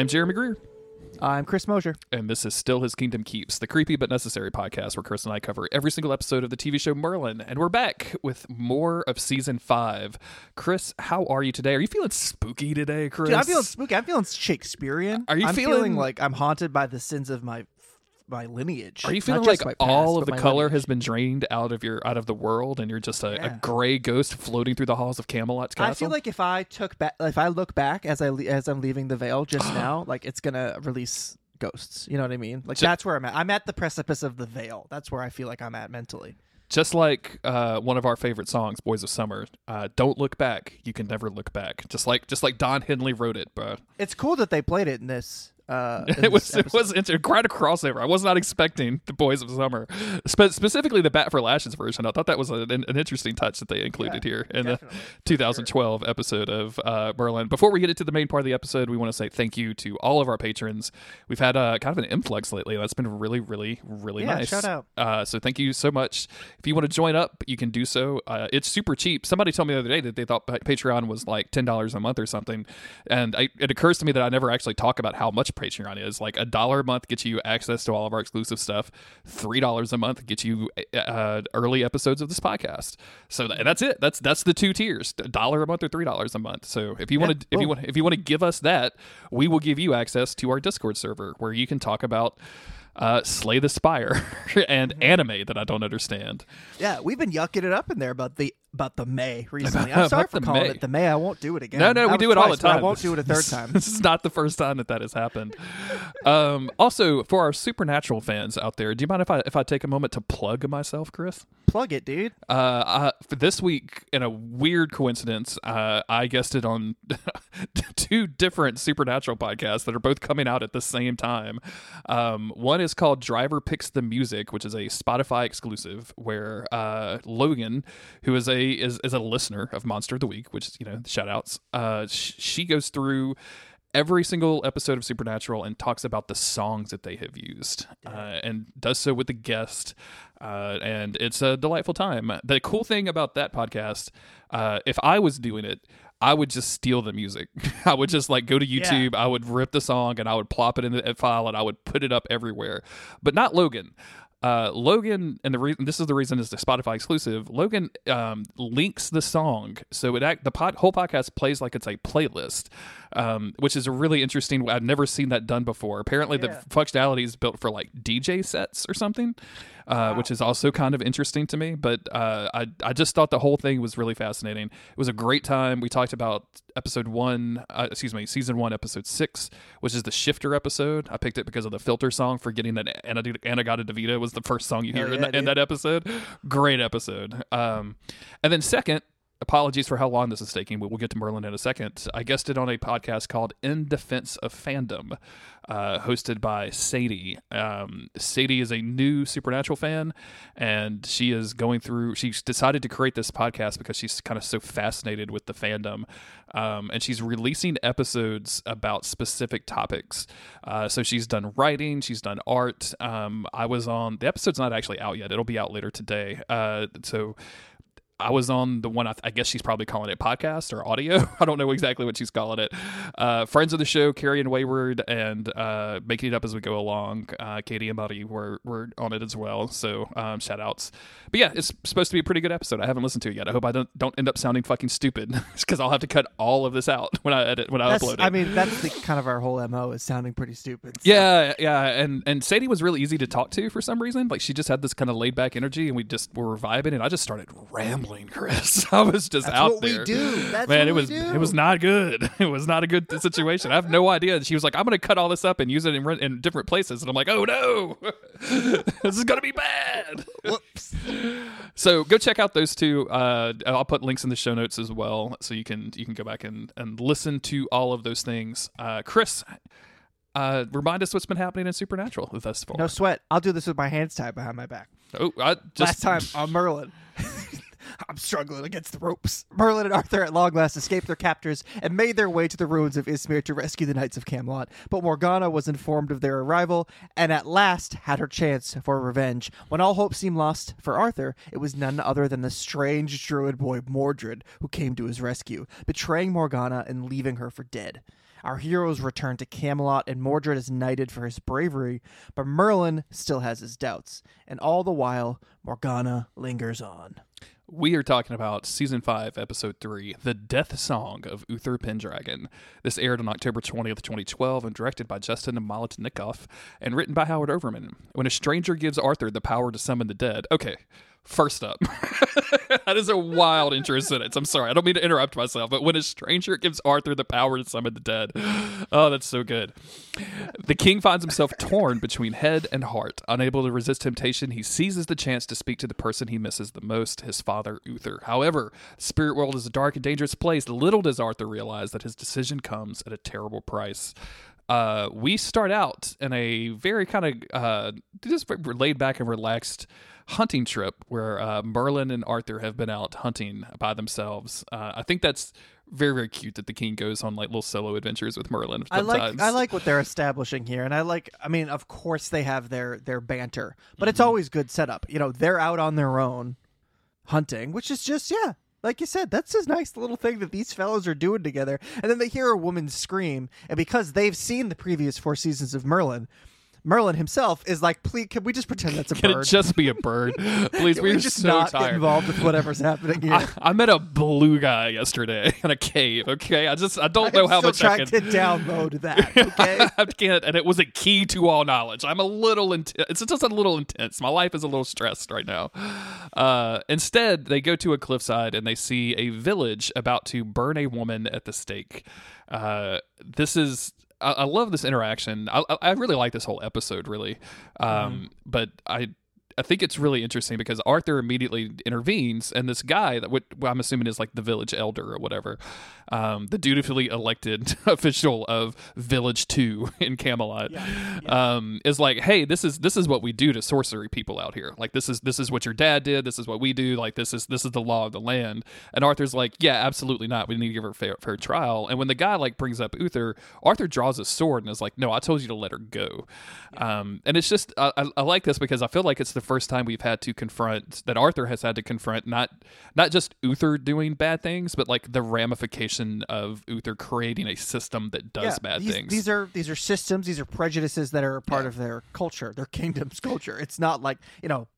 I'm Jeremy Greer, I'm Chris Mosier. and this is Still His Kingdom Keeps, the creepy but necessary podcast where Chris and I cover every single episode of the TV show Merlin. And we're back with more of season five. Chris, how are you today? Are you feeling spooky today, Chris? Dude, I'm feeling spooky. I'm feeling Shakespearean. Are you I'm feeling- like I'm haunted by the sins of my my lineage? Are you feeling like past, all of the color lineage. has been drained out of your out of the world, and you're just a, a gray ghost floating through the halls of Camelot's castle? I feel like if I took back, if I look back as I as I'm leaving the veil just now, like it's gonna release ghosts. You know what I mean? Like that's where I'm at. I'm at the precipice of the veil. That's where I feel like I'm at mentally. just like uh, one of our favorite songs, "Boys of Summer." Uh, Don't look back; you can never look back. Just like just like Don Henley wrote it, bro. It's cool that they played it in this. Uh, it was it was quite a crossover. I was not expecting the Boys of Summer, Spe- specifically the Bat for Lashes version. I thought that was an, an interesting touch that they included Yeah, here in definitely. the 2012 episode of uh, Merlin. Before we get into the main part of the episode, we want to say thank you to all of our patrons. We've had uh, kind of an influx lately. That's been really, really, really Yeah, nice. shout out. Uh, so thank you so much. If you want to join up, you can do so. Uh, it's super cheap. Somebody told me the other day that they thought Patreon was like ten dollars a month or something, and I, it occurs to me that I never actually talk about how much Patreon is. Like a dollar a month gets you access to all of our exclusive stuff. Three dollars a month gets you uh, early episodes of this podcast. So th- that's it. That's that's the two tiers: a dollar a month or three dollars a month. So if you want to, if you want, if you want to give us that, we will give you access to our Discord server where you can talk about uh, Slay the Spire and Mm-hmm. anime that I don't understand. Yeah, we've been yucking it up in there about the about the May recently. I'm sorry for calling May. it the May. I won't do it again. No, no, we do was it all the time. I won't do it a third time. this is not the first time that that has happened. Um, also, for our supernatural fans out there, do you mind if I if I take a moment to plug myself, Chris? Plug it, dude. Uh, uh, for this week, in a weird coincidence, uh, I guested on two different supernatural podcasts that are both coming out at the same time. Um, one is called Driver Picks the Music, which is a Spotify exclusive, where uh, Logan, who is a is, is a listener of Monster of the Week, which is you know shout outs, uh, sh- she goes through every single episode of Supernatural and talks about the songs that they have used, uh, and does so with the guest. Uh, and it's a delightful time. The cool thing about that podcast, uh, if I was doing it, I would just steal the music. I would just like go to YouTube, I would rip the song, and I would plop it in the file, and I would put it up everywhere. But not Logan. Uh, Logan, and the reason this is the reason it's the Spotify exclusive. Logan um, links the song, so it act the pod, whole podcast plays like it's a playlist, um, which is a really interesting. I've never seen that done before. Apparently, Yeah. the functionality is built for like DJ sets or something, uh, which is also kind of interesting to me. But uh, I I just thought the whole thing was really fascinating. It was a great time. We talked about episode one, uh, excuse me, season one, episode six, which is the shifter episode. I picked it because of the filter song, forgetting that Anna Anagata Devita was the first song you hear Hell in, yeah, that, in that episode. Great episode. Um, and then second, apologies for how long this is taking. We'll get to Merlin in a second. I guested on a podcast called In Defense of Fandom, uh, hosted by Sadie. Um, Sadie is a new Supernatural fan, and she is going through. She's decided to create this podcast because she's kind of so fascinated with the fandom, um, and she's releasing episodes about specific topics. Uh, so she's done writing, she's done art. Um, I was on the episode's not actually out yet; it'll be out later today. Uh, so. I was on the one. I, I guess she's probably calling it podcast or audio. I don't know exactly what she's calling it. Uh, friends of the show, Carrie and Wayward, and uh, making it up as we go along. Uh, Katie and Buddy were were on it as well. So um, shout outs. But yeah, it's supposed to be a pretty good episode. I haven't listened to it yet. I hope I don't don't end up sounding fucking stupid because I'll have to cut all of this out when I edit when I That's, upload it. I mean, that's the kind of our whole mo is sounding pretty stupid. so- Yeah, yeah, and and Sadie was really easy to talk to for some reason. Like she just had this kind of laid back energy, and we just were vibing, and I just started rambling, Chris. I was just That's out what there. we do. That's Man, what it we was do. it was not good. It was not a good situation. I have no idea. She was like, "I'm going to cut all this up and use it in, in different places," and I'm like, "Oh no, this is going to be bad." Whoops. So go check out those two. Uh, I'll put links in the show notes as well, so you can you can go back and, and listen to all of those things. Uh, Chris, uh, remind us what's been happening in Supernatural thus far. No sweat. I'll do this with my hands tied behind my back. oh, I just Last time on Merlin. I'm struggling against the ropes. Merlin and Arthur at long last escaped their captors and made their way to the ruins of Ismere to rescue the Knights of Camelot. But Morgana was informed of their arrival and at last had her chance for revenge. When all hope seemed lost for Arthur, it was none other than the strange druid boy Mordred who came to his rescue, betraying Morgana and leaving her for dead. Our heroes return to Camelot, and Mordred is knighted for his bravery, but Merlin still has his doubts. And all the while, Morgana lingers on. We are talking about season five, episode three, "The Death Song of Uther Pendragon." This aired on October twentieth, twenty twelve, and directed by Justin Molotnikov, and written by Howard Overman. When a stranger gives Arthur the power to summon the dead. Okay, First up, that is a wild intro sentence. I'm sorry, I don't mean to interrupt myself, but when a stranger gives Arthur the power to summon the dead, oh, that's so good. The king finds himself torn between head and heart. Unable to resist temptation, he seizes the chance to speak to the person he misses the most, his father, Uther. However, spirit world is a dark and dangerous place. Little does Arthur realize that his decision comes at a terrible price. Uh, we start out in a very kind of uh, just laid back and relaxed hunting trip where uh, Merlin and Arthur have been out hunting by themselves. Uh, I think that's very very cute that the king goes on like little solo adventures with Merlin. I like. I like what they're establishing here, and I like. I mean, of course they have their their banter, but Mm-hmm. it's always good setup. You know, they're out on their own hunting, which is just yeah. Like you said, that's just nice little thing that these fellows are doing together. And then they hear a woman scream, and because they've seen the previous four seasons of Merlin, Merlin himself is like, "Please, can we just pretend that's a Can bird? it just be a bird? Please, we're we just so not tired. involved with whatever's happening here?" I, I met a blue guy yesterday in a cave. Okay, I just I don't I'm know how much I can. to download that. Okay. I can't, and it was a key to all knowledge. I'm a little intense. It's just a little intense. My life is a little stressed right now. Uh, instead, they go to a cliffside and they see a village about to burn a woman at the stake. Uh, this is. I, I love this interaction. I, I- really like this whole episode, really. Um, But I I think it's really interesting because Arthur immediately intervenes, and this guy that what I'm assuming is like the village elder or whatever, um, the dutifully elected official of Village Two in Camelot, Um, is like, hey, this is this is what we do to sorcery people out here. Like this is this is what your dad did. This is what we do. Like this is this is the law of the land. And Arthur's like, yeah, absolutely not. We need to give her a fair, fair trial. And when the guy like brings up Uther, Arthur draws a sword and is like, no, I told you to let her go. Um, and it's just I, I, I like this because I feel like it's the first time we've had to confront that Arthur has had to confront not not just Uther doing bad things, but like the ramification of Uther creating a system that does bad these, things. These are these are systems. These are prejudices that are part of their culture, their kingdom's culture. It's not like you know,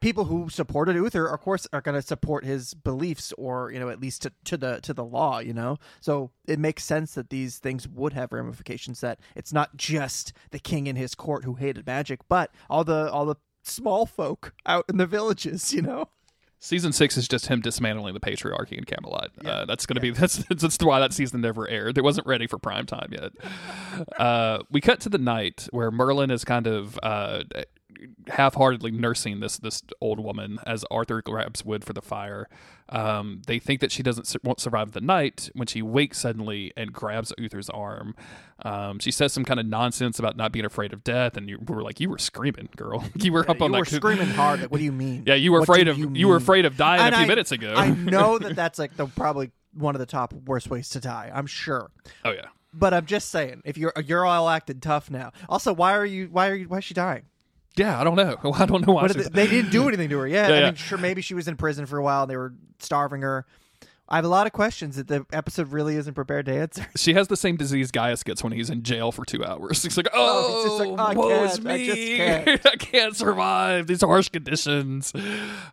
people who supported Uther, of course, are going to support his beliefs, or you know, at least to, to the to the law. You know, so it makes sense that these things would have ramifications. That it's not just the king and his court who hated magic, but all the all the small folk out in the villages. You know. Season six is just him dismantling the patriarchy in Camelot. Uh, that's going to be that's that's why that season never aired. It wasn't ready for prime time yet. Uh, we cut to the night where Merlin is kind of uh, half-heartedly nursing this this old woman as Arthur grabs wood for the fire. Um, they think that she doesn't su- won't survive the night when she wakes suddenly and grabs Uther's arm. Um, she says some kind of nonsense about not being afraid of death, and you were like, "You were screaming, girl. you were up you on were that." screaming hard. Like, what do you mean? Yeah, you were What afraid of you you, were afraid of dying And a few I- minutes ago. I know that that's like the probably one of the top worst ways to die. I'm sure. oh yeah. But I'm just saying, if you're you're all acting tough now. Also, why are you why are you why is she dying? Yeah, I don't know. I don't know why. They, they didn't do anything to her. Yeah, Yeah, I yeah. mean, sure, maybe she was in prison for a while. and They were starving her. I have a lot of questions that the episode really isn't prepared to answer. she has the same disease Gaius gets when he's in jail for two hours. He's like, Oh, oh, it's just like, woe is can't, I me. can't." I can't survive these harsh conditions.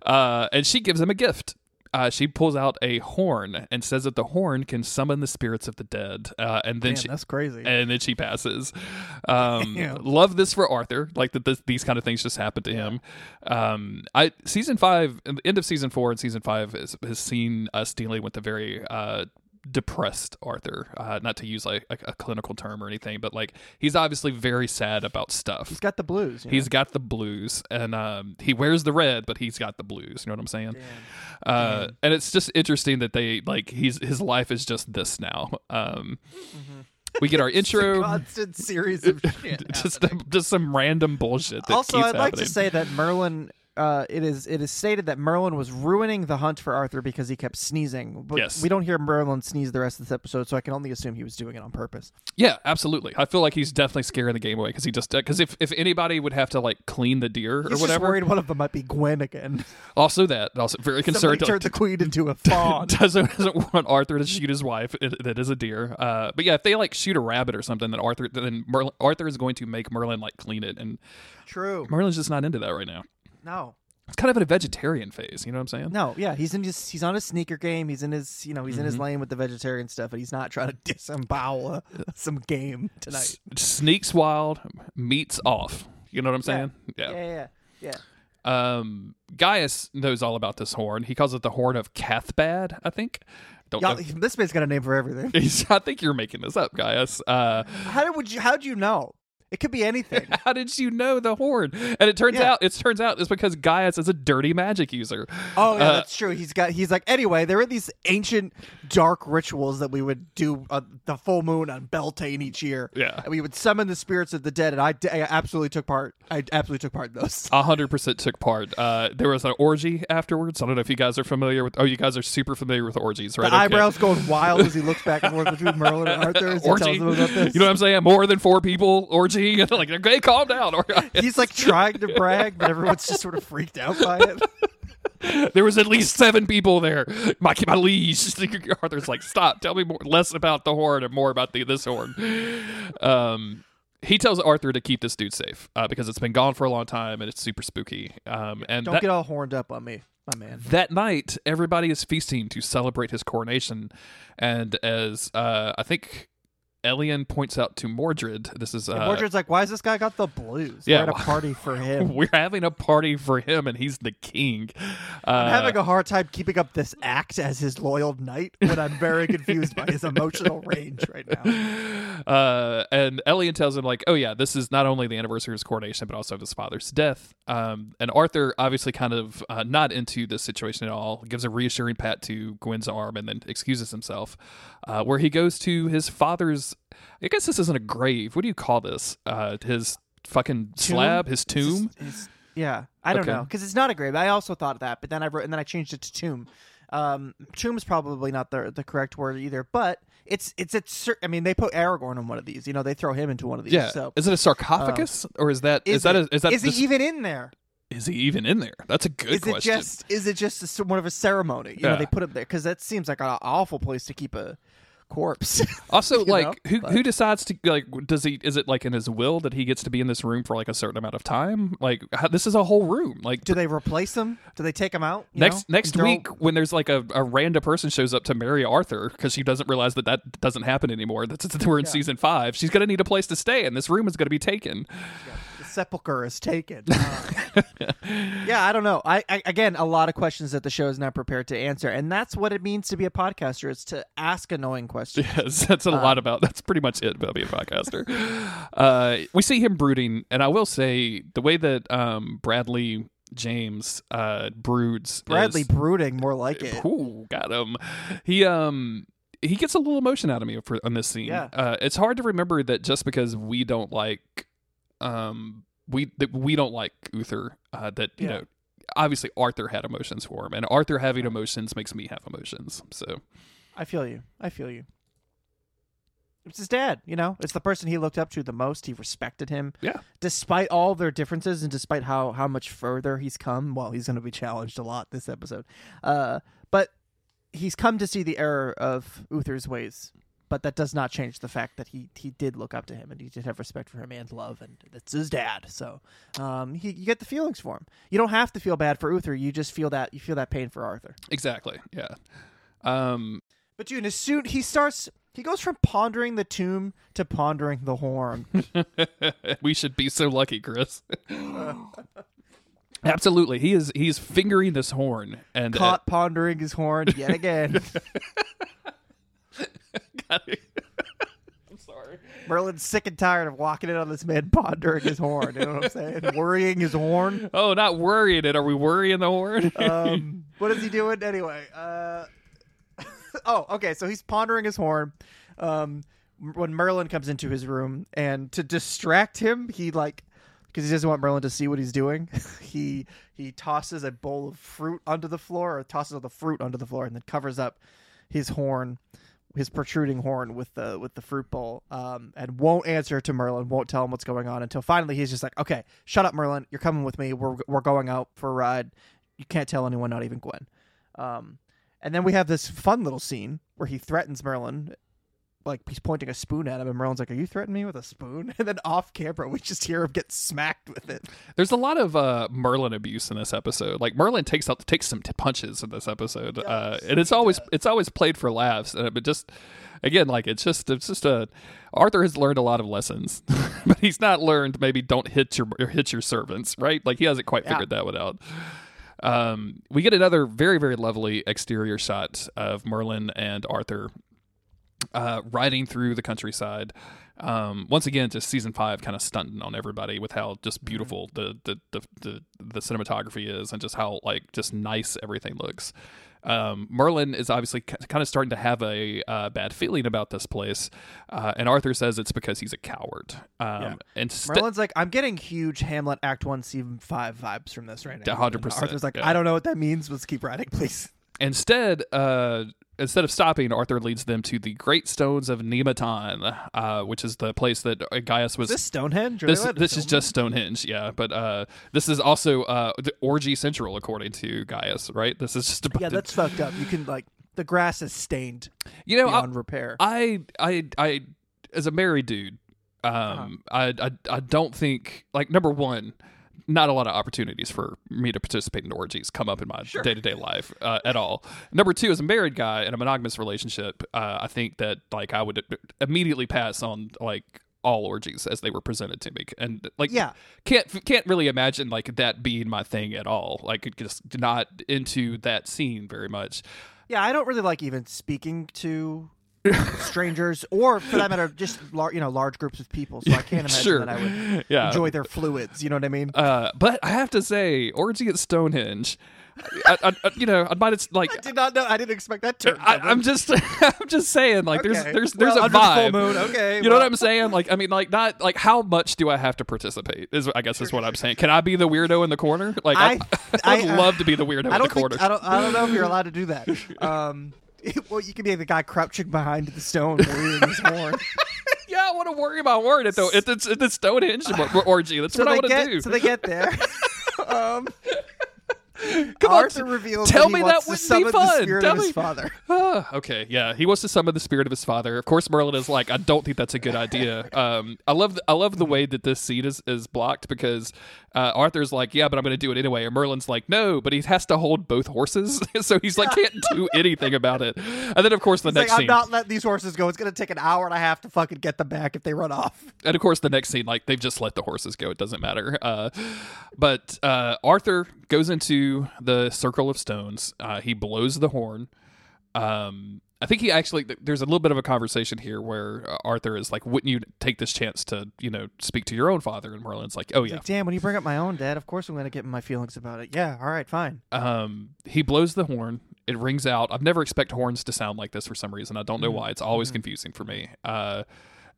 Uh, and she gives him a gift. Uh, she pulls out a horn and says that the horn can summon the spirits of the dead. Uh, and then Damn, she that's crazy. and then she passes. Um, love this for Arthur, like that. This, these kind of things just happen to him. Um, I season five, the end of season four and season five has, has seen us dealing with a very uh, depressed Arthur. Uh, not to use like a, a clinical term or anything, but like he's obviously very sad about stuff. He's got the blues. you know? He's got the blues, and um, he wears the red, but he's got the blues. You know what I'm saying? Uh, and it's just interesting that they like he's his life is just this now. Um, We get our intro, constant series of shit. just happening. just some random bullshit. That also, I'd like to say that Merlin uh, it is it is stated that Merlin was ruining the hunt for Arthur because he kept sneezing. But Yes. we don't hear Merlin sneeze the rest of this episode, so I can only assume he was doing it on purpose. Yeah, absolutely. I feel like he's definitely scaring the game away because he just because if, if anybody would have to like clean the deer or He's just whatever, worried one of them might be Gwen again. also that also very concerned. turned the queen into a fawn. doesn't doesn't want Arthur to shoot his wife. It, that is a deer. Uh, but yeah, if they like shoot a rabbit or something, then Arthur then Merlin, Arthur is going to make Merlin like clean it, and True. Merlin's just not into that right now. No. It's kind of in a vegetarian phase. You know what I'm saying? No, yeah, he's in his he's on his sneaker game. He's in his you know he's in Mm-hmm. his lane with the vegetarian stuff, and he's not trying to disembowel uh, some game tonight. S- sneaks wild, meets off. You know what I'm saying? Yeah, yeah, yeah. Um, Gaius knows all about this horn. He calls it the horn of Cathbhadh. I think. Don't Y'all, know. this man's got a name for everything. I think you're making this up, Gaius. Uh, How did would you? How'd you know? It could be anything. how did you know the horn? And it turns Yeah. out it turns out it's because Gaius is a dirty magic user. Oh yeah, Uh, that's true. He's got. He's like. Anyway, there were these ancient dark rituals that we would do uh, the full moon on Beltane each year. Yeah. and we would summon the spirits of the dead, and I, d- I absolutely took part. I absolutely took part in those. A hundred percent took part. Uh, there was an orgy afterwards. I don't know if you guys are familiar with. Oh, you guys are super familiar with orgies, right? The Okay. eyebrows going wild as he looks back and forth between Merlin and Arthur as he orgy. tells them about this. You know what I'm saying? More than four people orgy. like, okay, calm down. He's like trying to brag, but everyone's just sort of freaked out by it. there was at least seven people there. My my liege. Arthur's like, stop. Tell me more, less about the horn and more about the this horn. Um, he tells Arthur to keep this dude safe uh, because it's been gone for a long time and it's super spooky. Um, and Don't that, get all horned up on me, my man. that night, everybody is feasting to celebrate his coronation. And as uh, I think Elyan points out to Mordred, this is uh, Mordred's like, "Why has this guy got the blues? Yeah, We're at a party for him." we're having a party for him, and he's the king. Uh, I'm having a hard time keeping up this act as his loyal knight when I'm very confused by his emotional range right now. uh, and Elyan tells him like, "Oh yeah, this is not only the anniversary of his coronation, but also of his father's death." Um, and Arthur, obviously, kind of uh, not into this situation at all, gives a reassuring pat to Gwen's arm, and then excuses himself, uh, where he goes to his father's. I guess this isn't a grave. What do you call this? Uh, his fucking slab, his It's tomb. it's- yeah, I don't Okay. know because it's not a grave. I also thought that, but then I wrote and then I changed it to tomb. Um, tomb is probably not the the correct word either, but it's it's it's. cer- I mean, they put Aragorn in one of these. You know, they throw him into one of these. yeah. So is it a sarcophagus, or is that is, that it, a, is that is he even in there? is he even in there? That's a good is question. it just is it just a, sort of a ceremony? You know, Yeah. they put him there because that seems like an awful place to keep a corpse. Also, like know, who but- who decides to like does he is it like in his will that he gets to be in this room for like a certain amount of time? Like how, this is a whole room. Like Do they replace him? Do they take him out? you next know, next throw- week when there's like a, a random person shows up to marry Arthur because she doesn't realize that that doesn't happen anymore. That's we're in season five. She's gonna need a place to stay, and this room is gonna be taken. the sepulcher is taken. Uh, yeah, I don't know. I, I again, a lot of questions that the show is not prepared to answer, and that's what it means to be a podcaster: is to ask annoying questions. Yes, that's a Uh, lot about. That's pretty much it about being a podcaster. uh, we see him brooding, and I will say the way that um, Bradley James uh, broods. Bradley is, brooding, more like it. Ooh, got him. He um he gets a little emotion out of me for on this scene. Yeah. Uh, it's hard to remember that just because we don't like um we that we don't like Uther uh, that you Yeah. know obviously Arthur had emotions for him and Arthur having emotions makes me have emotions. So I feel you. I feel you. It's his dad, you know. It's the person he looked up to the most. He respected him. Yeah. Despite all their differences and despite how how much further he's come, well, he's going to be challenged a lot this episode. Uh, but he's come to see the error of Uther's ways. But that does not change the fact that he he did look up to him and he did have respect for him and love, and it's his dad. So, um, he, you get the feelings for him. You don't have to feel bad for Uther. You just feel that you feel that pain for Arthur. exactly, yeah. Um, But dude, as soon he starts, he goes from pondering the tomb to pondering the horn. we should be so lucky, Chris. Absolutely, he is. He's fingering this horn and uh, Caught pondering his horn yet again. I'm sorry. Merlin's sick and tired of walking in on this man pondering his horn. You know what I'm saying? Worrying his horn. Oh, not worrying it. Are we worrying the horn? Um, what is he doing anyway? Uh, oh, okay. So he's pondering his horn. Um, when Merlin comes into his room, and to distract him, he like because he doesn't want Merlin to see what he's doing. he he tosses a bowl of fruit onto the floor, or tosses all the fruit onto the floor, and then covers up his horn, his protruding horn with the with the fruit bowl, um, and won't answer to Merlin. Won't tell him what's going on until finally he's just like, "Okay, shut up, Merlin. You're coming with me. We're we're going out for a ride. You can't tell anyone, not even Gwen." Um, and then we have this fun little scene where he threatens Merlin like he's pointing a spoon at him, and Merlin's like, "Are you threatening me with a spoon?" And then off camera, we just hear him get smacked with it. There's a lot of uh, Merlin abuse in this episode. Like Merlin takes out takes some t- punches in this episode, uh, and it's always it's always played for laughs. Uh, but just again, like it's just it's just a Arthur has learned a lot of lessons, but he's not learned maybe don't hit your hit your servants, right? Like he hasn't quite Yeah. figured that one out. Um, we get another very very lovely exterior shot of Merlin and Arthur uh, riding through the countryside. Um, once again, just season five kind of stunting on everybody with how just beautiful the, the the, the the cinematography is and just how like just nice everything looks. Um, Merlin is obviously k- kind of starting to have a uh, bad feeling about this place, uh, and Arthur says it's because he's a coward. Um, Yeah. and st- Merlin's like, "I'm getting huge Hamlet Act One, Season Five vibes from this right now." 100%, And Arthur's like, yeah. "I don't know what that means. Let's keep riding, please." Instead, uh, instead of stopping, Arthur leads them to the Great Stones of Nemeton, uh, which is the place that Gaius was Is this Stonehenge? This they allowed is just Stonehenge, yeah. But uh, this is also uh, the orgy central, according to Gaius, right? This is just a it? Yeah, that's fucked up. You can like the grass is stained you know beyond repair. I I I as a married dude, um, I, I I don't think like number one. Not a lot of opportunities for me to participate in orgies come up in my day to day life uh, at all. Number two, as a married guy in a monogamous relationship, uh, I think that like I would immediately pass on like all orgies as they were presented to me, and like Yeah. can't can't really imagine like that being my thing at all. Like just not into that scene very much. Yeah, I don't really like even speaking to strangers, or for that matter, just lar- you know large groups of people. So I can't imagine Sure. that I would Yeah. enjoy their fluids. You know what I mean? Uh, but I have to say, orgy at Stonehenge. I, I, you know, I might like. I did not know. I didn't expect that term. I, I'm just, I'm just saying, like, there's, Okay. there's, there's Well, a the full vibe. moon, okay, You know what I'm saying? Like, I mean, like, not like how much do I have to participate? Is I guess is what I'm saying. Can I be the weirdo in the corner? Like, I, I- would I- love to be the weirdo I in the don't corner. I don't. I don't know if you're allowed to do that. Um, well, you can be the guy crouching behind the stone, his horn. yeah, I want to worry about at the at the, at the Stonehenge orgy. That's So what I want to do. So they get there. um, Come on, Arthur reveals tell that he me wants that would to be fun. the spirit Tell of his me. father. Ah, okay, yeah, he wants to summon the spirit of his father. Of course, Merlin is like, I don't think that's a good idea. Um, I love, the, I love the way that this scene is, is blocked because uh, Arthur's like, yeah, but I'm going to do it anyway, and Merlin's like, no, but he has to hold both horses, so he's like, can't do anything about it. And then, of course, the He's next like, I'm scene, not letting these horses go. It's going to take an hour and a half to fucking get them back if they run off. and of course, the next scene, like they've just let the horses go. It doesn't matter. Uh, but uh, Arthur goes into the circle of stones. Uh, he blows the horn. Um, I think he actually. There's a little bit of a conversation here where uh, Arthur is like, "Wouldn't you take this chance to, you know, speak to your own father?" And Merlin's like, "Oh yeah." like, damn, when you bring up my own dad, of course I'm going to get my feelings about it. Yeah, all right, fine. Um, he blows the horn. It rings out. I've never expect horns to sound like this for some reason. I don't know why. It's always confusing for me. Uh,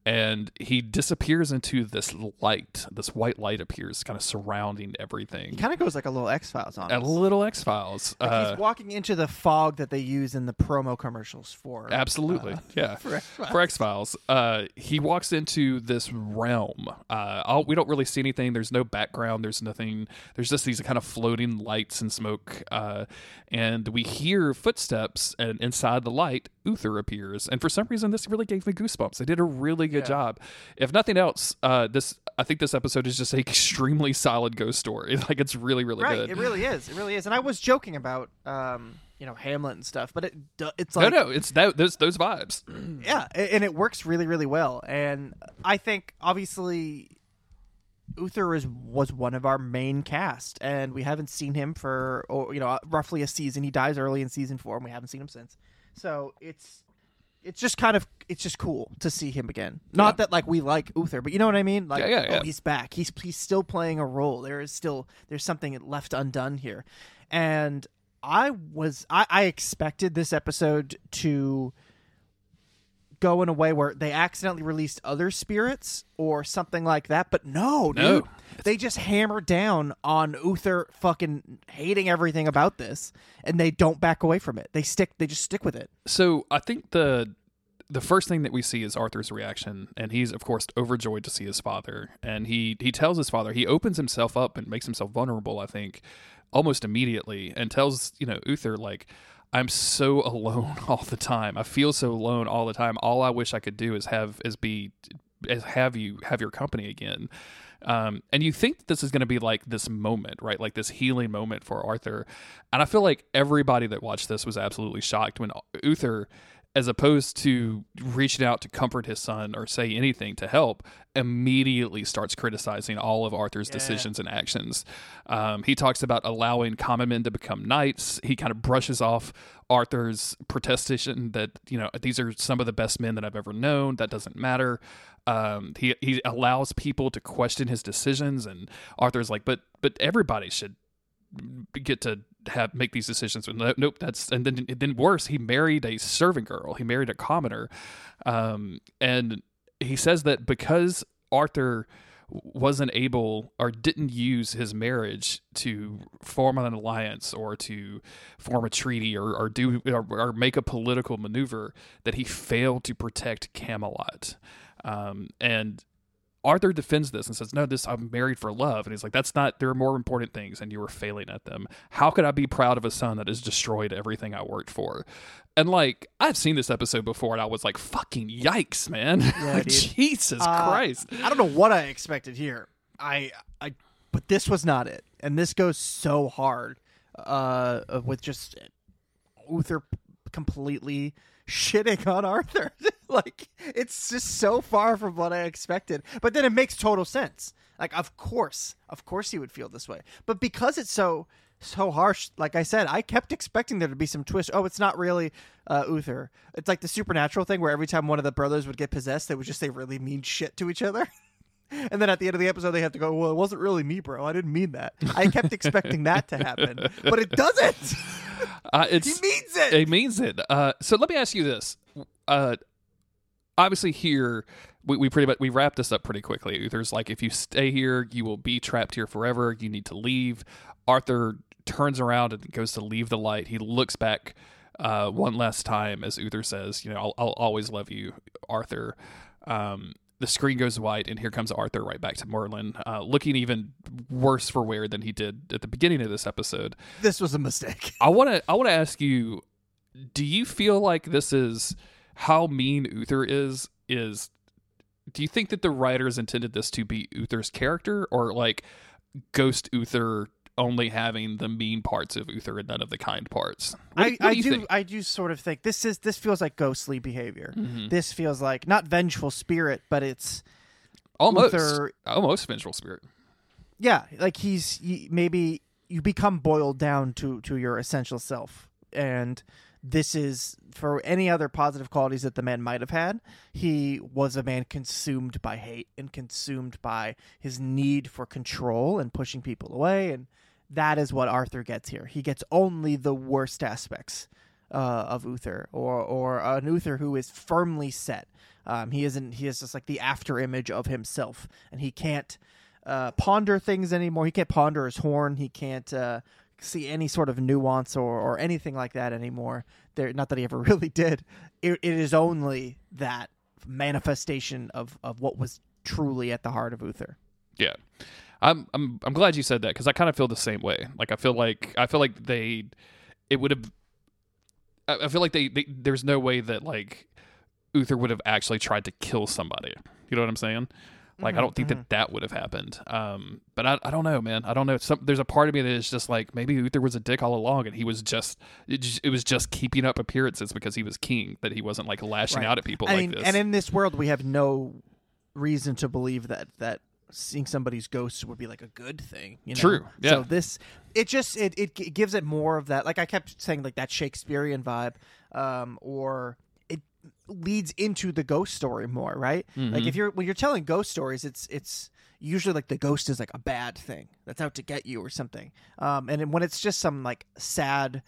and he disappears into this light. This white light appears, kind of surrounding everything. He kind of goes like a little X Files on A little X Files. Like Uh, he's walking into the fog that they use in the promo commercials for. Absolutely, uh, yeah. for X Files, uh, he walks into this realm. Uh, all, we don't really see anything. There's no background. There's nothing. There's just these kind of floating lights and smoke, uh, and we hear footsteps. And inside the light, Uther appears. And for some reason, this really gave me goosebumps. They did a really good Yeah. job. If nothing else, uh, this I think this episode is just an extremely solid ghost story. Like it's really, really right, good. it really is. It really is. And I was joking about, um, you know, Hamlet and stuff, but it it's like no, no, it's that those those vibes. yeah, and it works really, really well. And I think obviously Uther is was one of our main cast, and we haven't seen him for oh, you know roughly a season. He dies early in season four, and we haven't seen him since. So it's it's just kind of it's just cool to see him again. Not Yeah. that like we like Uther, but you know what I mean. Like Yeah, yeah, oh, yeah. oh, he's back. He's he's still playing a role. There is still there's something left undone here, and I was I, I expected this episode to go in a way where they accidentally released other spirits or something like that. But no, No. dude. They just hammer down on Uther fucking hating everything about this and they don't back away from it. They stick they just stick with it. So I think the the first thing that we see is Arthur's reaction, and he's of course overjoyed to see his father. And he he tells his father he opens himself up and makes himself vulnerable. I think almost immediately, and tells you know Uther like. I'm so alone all the time. I feel so alone all the time. All I wish I could do is have is be is have you have your company again. Um, and you think this is going to be like this moment, right? Like this healing moment for Arthur. And I feel like everybody that watched this was absolutely shocked when Uther, as opposed to reaching out to comfort his son or say anything to help, immediately starts criticizing all of Arthur's decisions and actions. Um, he talks about allowing common men to become knights. He kind of brushes off Arthur's protestation that you know these are some of the best men that I've ever known. That doesn't matter. Um, he he allows people to question his decisions, and Arthur's like, but but everybody should get to have make these decisions. No, nope, that's and then then worse. He married a servant girl. He married a commoner, um, and he says that because Arthur wasn't able or didn't use his marriage to form an alliance or to form a treaty or, or do or, or make a political maneuver that he failed to protect Camelot. Um, and Arthur defends this and says, "No, this I'm married for love." And he's like, "That's not. There are more important things, and you were failing at them. How could I be proud of a son that has destroyed everything I worked for?" And like, I've seen this episode before, and I was like, "Fucking yikes, man! Yeah. Jesus Uh, Christ!" I don't know what I expected here. I I but this was not it. And this goes so hard uh with just Uther completely shitting on Arthur. like it's just so far from what I expected. But then it makes total sense. Like of course, of course he would feel this way. But because it's so so harsh, like I said, I kept expecting there to be some twist. Oh, it's not really uh, Uther. It's like the supernatural thing where every time one of the brothers would get possessed, they would just say really mean shit to each other. And then at the end of the episode, they have to go, Well, it wasn't really me, bro. I didn't mean that. I kept expecting that to happen, but it doesn't. Uh, He means it. It means it. Uh, so let me ask you this. Uh, obviously, here we, we pretty much we wrap this up pretty quickly. There's like, if you stay here, you will be trapped here forever. You need to leave. Arthur turns around and goes to leave the light. He looks back uh, one last time as Uther says, "You know, I'll, I'll always love you, Arthur." Um, the screen goes white, and here comes Arthur right back to Merlin, uh, looking even worse for wear than he did at the beginning of this episode. This was a mistake. I want to I want to ask you do you feel like this is how mean Uther is is do you think that the writers intended this to be Uther's character or like ghost Uther only having the mean parts of Uther and none of the kind parts? What, I, what do you do think? I do sort of think this is this feels like ghostly behavior. Mhm. This feels like not vengeful spirit, but it's Almost Uther- almost vengeful spirit. yeah, like he's y- maybe you become boiled down to to your essential self, and this is for any other positive qualities that the man might have had. He was a man consumed by hate and consumed by his need for control and pushing people away, and that is what Arthur gets here. He gets only the worst aspects uh, of Uther, or or an Uther who is firmly set. Um, he isn't. He is just like the after image of himself, and he can't uh, ponder things anymore. He can't ponder his horn. He can't uh, see any sort of nuance or, or anything like that anymore. There, not that he ever really did. It, it is only that manifestation of, of what was truly at the heart of Uther. Yeah. I'm I'm I'm glad you said that cuz I kind of feel the same way. Like I feel like I feel like they it would have I I feel like they, they there's no way that like Uther would have actually tried to kill somebody. You know what I'm saying? Like I Mhm, don't think that that would have happened. Um but I, I don't know, man. I don't know. Some there's a part of me that is just like maybe Uther was a dick all along and he was just it, just, it was just keeping up appearances because he was king that he wasn't like lashing Right. out at people I like mean, this. and in this world, we have no reason to believe that that seeing somebody's ghost would be like a good thing. You know? True, yeah. So this, it just it, it g- gives it more of that. Like I kept saying, like that Shakespearean vibe, um, or it leads into the ghost story more, right? Like Mhm. if you're when you're telling ghost stories, it's it's usually like the ghost is like a bad thing that's out to get you or something. Um, and when it's just some like sad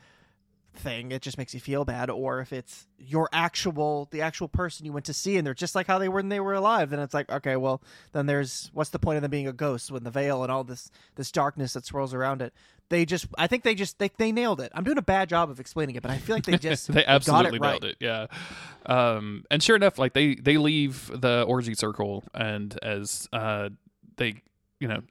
thing, it just makes you feel bad, or if it's your actual the actual person you went to see and they're just like how they were when they were alive, then it's like okay, well then there's what's the point of them being a ghost when the veil and all this this darkness that swirls around it. They just I think they just they they nailed it. I'm doing a bad job of explaining it, but I feel like they just they absolutely it right. nailed it. Yeah. Um, and sure enough, like they they leave the orgy circle, and as uh, they you know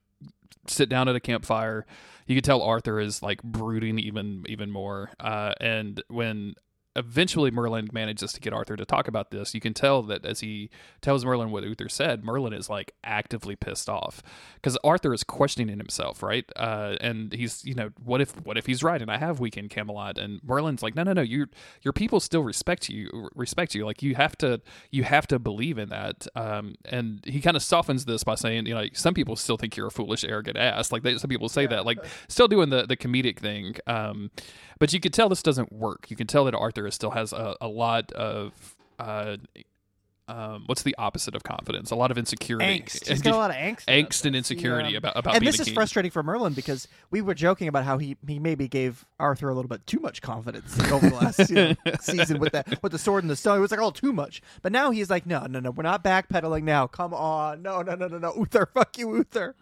sit down at a campfire, you could tell Arthur is like brooding even even more. Uh, and when eventually Merlin manages to get Arthur to talk about this, you can tell that as he tells Merlin what Uther said, Merlin is like actively pissed off because Arthur is questioning himself, right? Uh, and he's, you know, what if what if he's right and I have weakened Camelot? And Merlin's like, no, no, no, your your people still respect you, respect you. Like you have to you have to believe in that. Um, and he kind of softens this by saying, you know, some people still think you're a foolish, arrogant ass. Like they, some people say that, like still doing the the comedic thing. Um, but you could tell this doesn't work. You can tell that Arthur still has a, a lot of uh, um, what's the opposite of confidence? A lot of insecurity. Angst. He's got a lot of angst. angst and insecurity Yeah. about about and this is king. frustrating for Merlin because we were joking about how he, he maybe gave Arthur a little bit too much confidence over the last you know, season with that with the sword and the stone. It was like all too much. But now he's like, no, no, no, we're not backpedaling now. Come on, no, no, no, no, no, Uther, fuck you, Uther.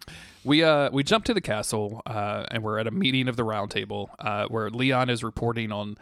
We uh we jump to the castle uh, and we're at a meeting of the round table uh, where Leon is reporting on.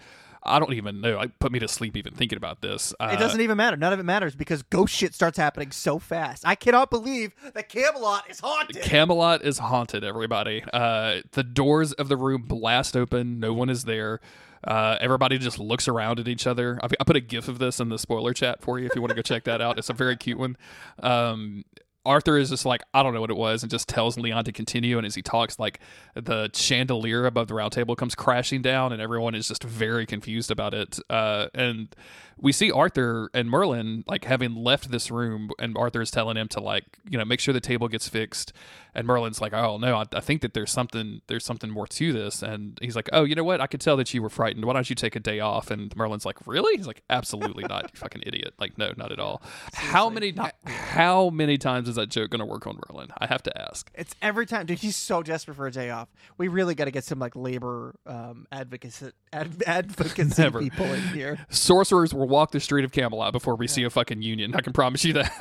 I don't even know. I put me to sleep even thinking about this. Uh, It doesn't even matter. None of it matters because ghost shit starts happening so fast. I cannot believe that Camelot is haunted. Camelot is haunted, everybody. Uh, the doors of the room blast open. No one is there. Uh, everybody just looks around at each other. I, I put a gif of this in the spoiler chat for you if you want to go check that out. It's a very cute one. Um, Arthur is just like, I don't know what it was, and just tells Leon to continue. And as he talks, like the chandelier above the round table comes crashing down, and everyone is just very confused about it. Uh, and we see Arthur and Merlin like having left this room, and Arthur is telling him to like, you know, make sure the table gets fixed. And Merlin's like, oh no, I, I think that there's something, there's something more to this. And he's like, oh, you know what? I could tell that you were frightened. Why don't you take a day off? And Merlin's like, really? He's like, absolutely not, you fucking idiot. Like, no, not at all. How many, how many times is that joke going to work on Merlin? I have to ask. It's every time, dude. He's so desperate for a day off. We really got to get some like labor um, advocacy ad- advocacy Never. people in here. Sorcerers will walk the street of Camelot before we see a fucking union. I can promise you that.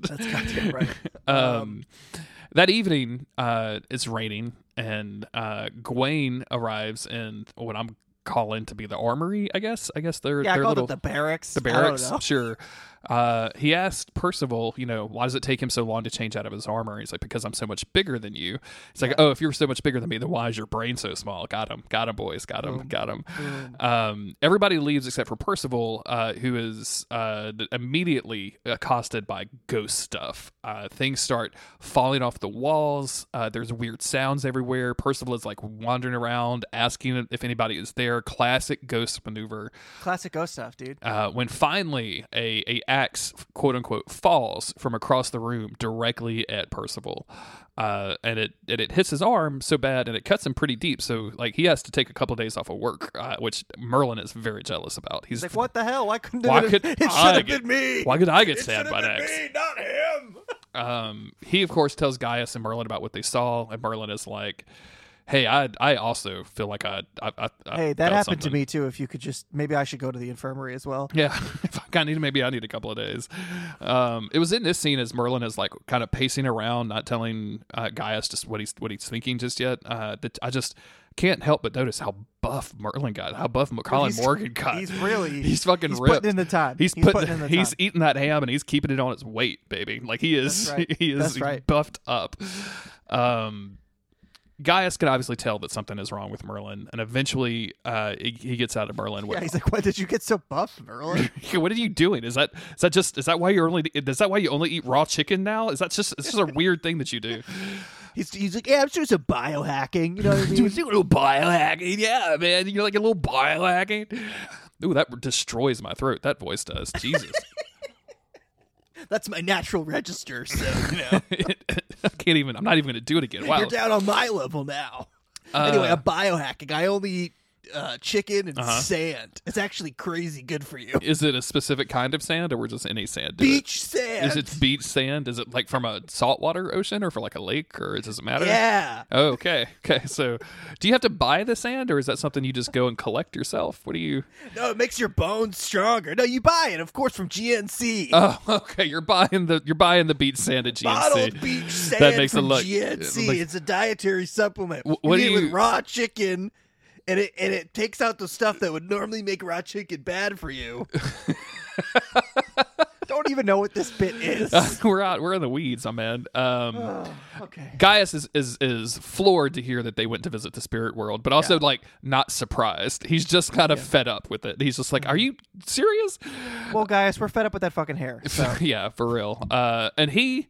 That's goddamn right. um, that evening, uh, it's raining, and uh, Gawain arrives in what I'm calling to be the armory. I guess. I guess they're Yeah, they're called little it the barracks. the I barracks. Sure. Uh, he asked Percival, you know, why does it take him so long to change out of his armor? He's like, because I'm so much bigger than you. It's like, oh, if you're so much bigger than me, then why is your brain so small? Got him, got him, boys, got him, got him. Um, everybody leaves except for Percival, uh, who is uh, immediately accosted by ghost stuff. Uh, things start falling off the walls. Uh, there's weird sounds everywhere. Percival is like wandering around, asking if anybody is there. Classic ghost maneuver Classic ghost stuff, dude. uh, when finally a, a axe quote unquote falls from across the room directly at Percival, uh, and it and it hits his arm so bad and it cuts him pretty deep. So like he has to take a couple days off of work, uh, which Merlin is very jealous about. He's like, what the hell? Why couldn't Why it, could it should have get- been me? Why could I get It stabbed by an axe? me, not him. Um, he of course tells Gaius and Merlin about what they saw, and Merlin is like, "Hey, I I also feel like I I, I Hey, that happened to me too. If you could just, maybe I should go to the infirmary as well. Yeah, if I kind of need, maybe I need a couple of days. Um, it was in this scene as Merlin is like kind of pacing around, not telling uh, Gaius just what he's what he's thinking just yet. Uh, that I just can't help but notice how buff Merlin got, how buff Colin He's- Morgan got. He's really, he's fucking he's ripped. putting in the time. He's, He's putting, putting in the time. he's eating that ham and he's keeping it on its weight, baby. Like he is, right. he is right. buffed up. Um, Gaius can obviously tell that something is wrong with Merlin, and eventually, uh, he, he gets out of Merlin. Yeah, he's like, why did you get so buff, Merlin? what are you doing? Is that is that just is that why you only is that why you only eat raw chicken now? Is that just it's just a weird thing that you do? he's, he's like, yeah, I'm doing some biohacking. You know what I mean? do a little biohacking, yeah, man. You're like a little biohacking. Ooh, that destroys my throat. That voice does. Jesus. That's my natural register. So you know, I can't even. I'm not even going to do it again. Wow. you're down on my level now. anyway, Uh, I'm biohacking. I only eat uh, chicken and Uh-huh. sand. It's actually crazy good for you. Is it a specific kind of sand, or just any sand? Do it- Beach sand. Is it beach sand? Is it like from a saltwater ocean or for like a lake, or it does it matter? Yeah. Oh, okay. Okay. So, do you have to buy the sand, or is that something you just go and collect yourself? What do you? No, it makes your bones stronger. No, you buy it, of course, from GNC. Oh, okay. You're buying the you're buying the beach sand at GNC. Bottled beach sand That makes it from look- GNC. it it's a dietary supplement. Wh- what you do eat it you- with raw chicken, and it and it takes out the stuff that would normally make raw chicken bad for you. Don't even know what this bit is. we're out. We're in the weeds, my man. Um, Oh, okay. Gaius is, is is floored to hear that they went to visit the spirit world, but also like not surprised. He's just kind of fed up with it. He's just like, "Are you serious?" Well, guys, we're fed up with that fucking hair. So. yeah, for real. Uh, and he,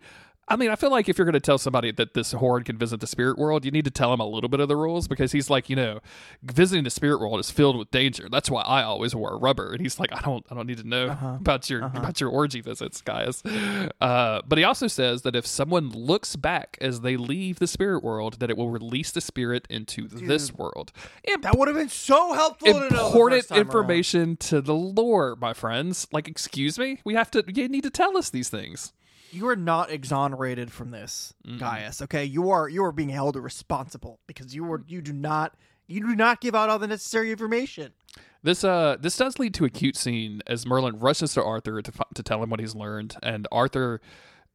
I mean, I feel like if you're going to tell somebody that this horde can visit the spirit world, you need to tell him a little bit of the rules because he's like, you know, visiting the spirit world is filled with danger. That's why I always wore rubber. And he's like, I don't, I don't need to know Uh-huh. about your about your orgy visits, guys. Uh, but he also says that if someone looks back as they leave the spirit world, that it will release the spirit into this world. Imp- That would have been so helpful to know important time around. information to the lore, my friends. Like, excuse me, we have to. You need to tell us these things. You are not exonerated from this, Gaius. Okay, you are you are being held responsible because you are you do not you do not give out all the necessary information. This uh this does lead to a cute scene as Merlin rushes to Arthur to to tell him what he's learned, and Arthur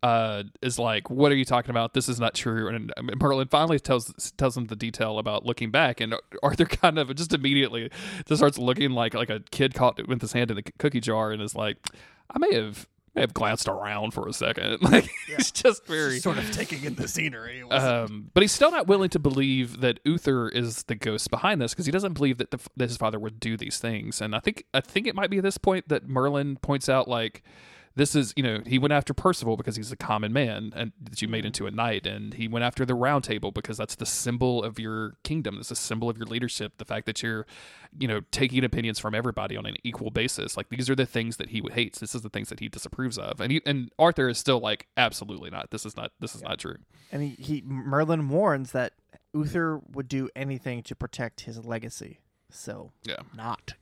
uh is like, "What are you talking about? This is not true." And um, Merlin finally tells tells him the detail about looking back, and Arthur kind of just immediately just starts looking like like a kid caught with his hand in the cookie jar, and is like, "I may have." Have glanced around for a second. Like he's just very sort of taking in the scenery. um, but he's still not willing to believe that Uther is the ghost behind this because he doesn't believe that, the, that his father would do these things. And I think I think it might be at this point that Merlin points out like this is you know he went after Percival because he's a common man and that you made mm-hmm. into a knight, and he went after the Round Table because that's the symbol of your kingdom. That's a symbol of your leadership. The fact that you're you know taking opinions from everybody on an equal basis. Like these are the things that he hates. This is the things that he disapproves of. And he, and Arthur is still like absolutely not. This is not this is not true. and he, he Merlin warns that Uther would do anything to protect his legacy. So Yeah. not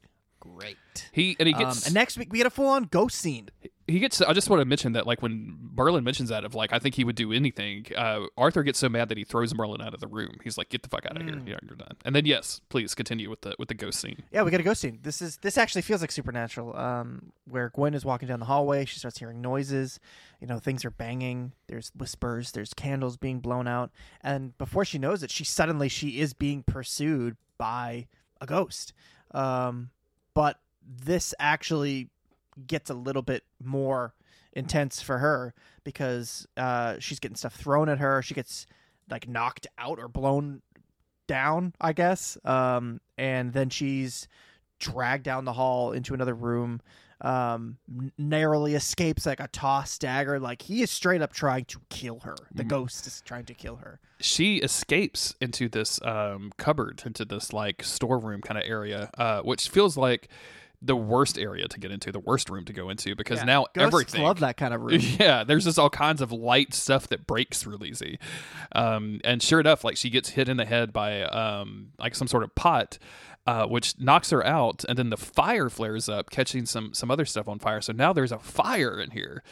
great. He and he Um, gets and next week we get a full on ghost scene. he gets. I just want to mention that like when Merlin mentions that of like I think he would do anything. Uh, Arthur gets so mad that he throws Merlin out of the room. He's like, "Get the fuck out of here! Yeah, you're done." And then yes, please continue with the with the ghost scene. Yeah, we get a ghost scene. This is this actually feels like supernatural. Um, where Gwen is walking down the hallway, she starts hearing noises. You know, things are banging. There's whispers. There's candles being blown out, and before she knows it, she suddenly she is being pursued by a ghost. Um, but this actually gets a little bit more intense for her because uh, she's getting stuff thrown at her. She gets like knocked out or blown down, I guess. Um, and then she's dragged down the hall into another room. Um, narrowly escapes like a toss dagger. Like he is straight up trying to kill her. The ghost is trying to kill her. She escapes into this um, cupboard, into this like storeroom kind of area, uh, which feels like the worst area to get into, the worst room to go into because now Ghosts everything love that kind of room. Yeah, there's just all kinds of light stuff that breaks real easy. Um, and sure enough, like she gets hit in the head by um, like some sort of pot, uh, which knocks her out, and then the fire flares up, catching some some other stuff on fire. So now there's a fire in here.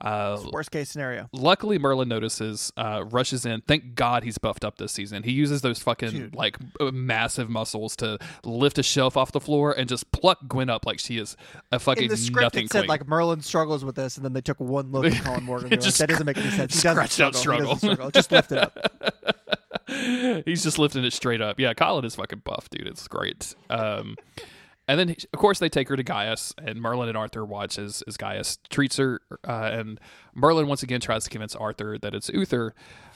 Uh, Worst case scenario. luckily, Merlin notices, uh, rushes in. Thank God he's buffed up this season. He uses those fucking Dude. like uh, massive muscles to lift a shelf off the floor and just pluck Gwen up like she is a fucking In the script, nothing it said queen. like Merlin struggles with this, and then they took one look at Colin Morgan. and they like, Just that doesn't make any sense. He doesn't out struggle. He doesn't struggle. struggle. Just lift it up. He's just lifting it straight up. Yeah, Colin is fucking buff, dude. It's great. Um, and then, of course, they take her to Gaius, and Merlin and Arthur watch as, as Gaius treats her. Uh, and Merlin once again tries to convince Arthur that it's Uther.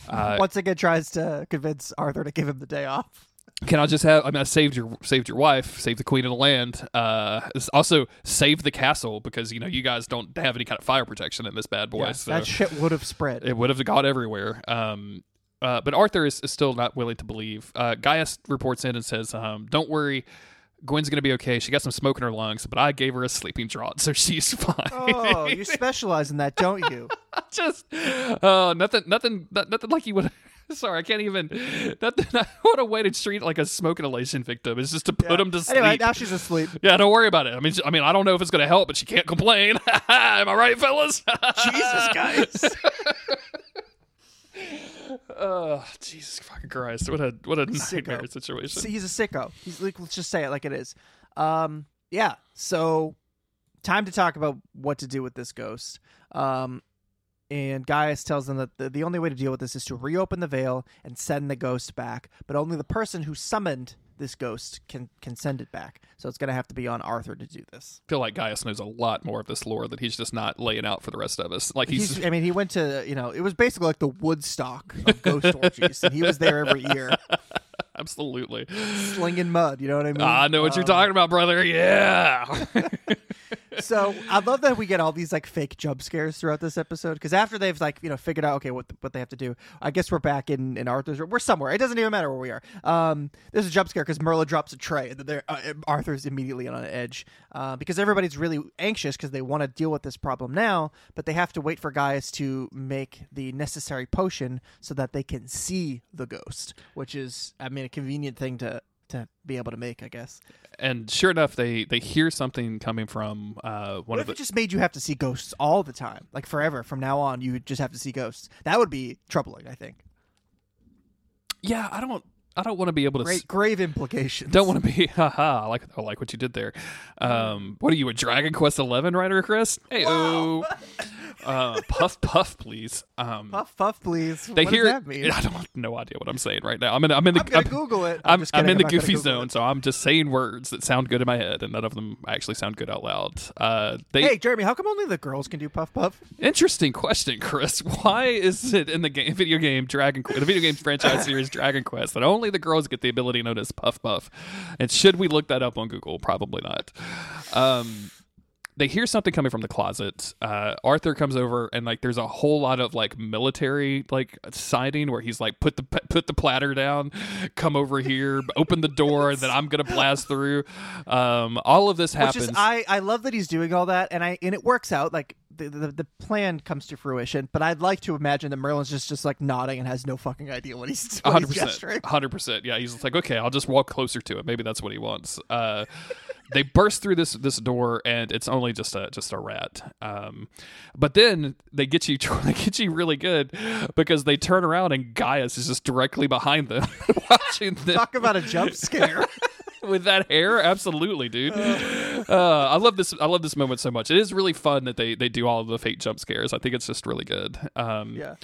Uh, Once again, tries to convince Arthur to give him the day off. can I just have? I mean, I saved your saved your wife, saved the queen of the land. Uh, also saved the castle because you know you guys don't have any kind of fire protection in this bad boy. Yeah, so that shit would have spread. it would have got everywhere. Um, uh, but Arthur is, is still not willing to believe. Uh, Gaius reports in and says, um, "Don't worry, Gwen's gonna be okay. She got some smoke in her lungs, but I gave her a sleeping draught, so she's fine." oh, you specialize in that, don't you? Just uh, nothing, nothing, nothing like you would. Sorry, I can't even. That, what a way to treat like a smoke inhalation victim is just to put Yeah. him to sleep. Anyway, now she's asleep. yeah, don't worry about it. I mean, I mean, I don't know if it's going to help, but she can't complain. Am I right, fellas? Jesus, guys. Oh, Jesus fucking Christ! What a what a Sicko. nightmare situation. See, he's a sicko. He's like, let's just say it like it is. Um, yeah. So, time to talk about what to do with this ghost. Um, and Gaius tells them that the, the only way to deal with this is to reopen the veil and send the ghost back. But only the person who summoned this ghost can can send it back. So it's gonna have to be on Arthur to do this. I feel like Gaius knows a lot more of this lore that he's just not laying out for the rest of us. Like he's, He's, I mean, he went to you know, it was basically like the Woodstock of ghost orgies, and he was there every year, absolutely. slinging mud. You know what I mean? I know what you're Um, talking about, brother. Yeah. so I love that we get all these like fake jump scares throughout this episode because after they've like you know figured out okay what what they have to do, I guess we're back in in Arthur's. room. We're somewhere. It doesn't even matter where we are. Um, there's a jump scare because Merlin drops a tray and then uh, Arthur's immediately on edge uh, because everybody's really anxious because they want to deal with this problem now, but they have to wait for Gaius to make the necessary potion so that they can see the ghost, which is I mean a convenient thing to to be able to make, I guess. and sure enough, they they hear something coming from uh, one What of if the. it just made you have to see ghosts all the time, like forever? From now on, you would just have to see ghosts. That would be troubling. I think. Yeah, I don't. I don't want to be able to. s- grave implications. Don't want to be. Haha! I like. I like what you did there. Um, what are you a Dragon Quest Eleven writer, Chris? Hey, oh. uh, puff, puff, please. Um, puff, puff, please. they what hear. does that mean? I don't have no idea what I'm saying right now. I'm in. I'm in the. I'm I'm- Google it. I'm, just I'm in the goofy zone, it. so I'm just saying words that sound good in my head, and none of them actually sound good out loud. Uh, they Hey, Jeremy, how come only the girls can do puff, puff? interesting question, Chris. Why is it in the game, video game Dragon Quest, the video game franchise series Dragon Quest, that only the girls get the ability known as Puff Puff? And should we look that up on Google? Probably not. Um, they hear something coming from the closet. Uh, Arthur comes over and like there's a whole lot of like military like siding where he's like put the put the platter down, come over here, open the door, then I'm gonna blast through. Um, all of this Which happens. is, I, I love that he's doing all that, and I and it works out. Like the, the the plan comes to fruition. But I'd like to imagine that Merlin's just just like nodding and has no fucking idea what he's, one hundred percent, hundred percent. Yeah, he's like, okay, I'll just walk closer to it. Maybe that's what he wants. Uh, they burst through this this door, and it's only just a just a rat. Um, but then they get you they get you really good because they turn around and Gaius is just directly behind them, watching them Talk about a jump scare. with that hair. Absolutely, dude. Uh, I love this. I love this moment so much. It is really fun that they they do all of the fake jump scares. I think it's just really good. Um, yeah.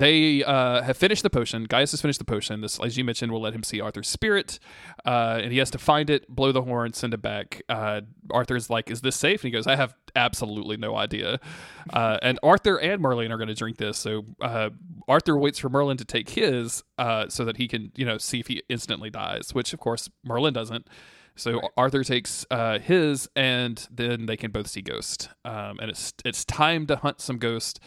They uh, have finished the potion. Gaius has finished the potion. This, as you mentioned, will let him see Arthur's spirit, uh, and he has to find it, blow the horn, send it back. Uh, Arthur's like, "Is this safe?" And he goes, "I have absolutely no idea." Uh, and Arthur and Merlin are going to drink this. So uh, Arthur waits for Merlin to take his, uh, so that he can, you know, see if he instantly dies. Which, of course, Merlin doesn't. So Arthur takes uh, his, and then they can both see Ghost. Um, and it's it's time to hunt some Ghost.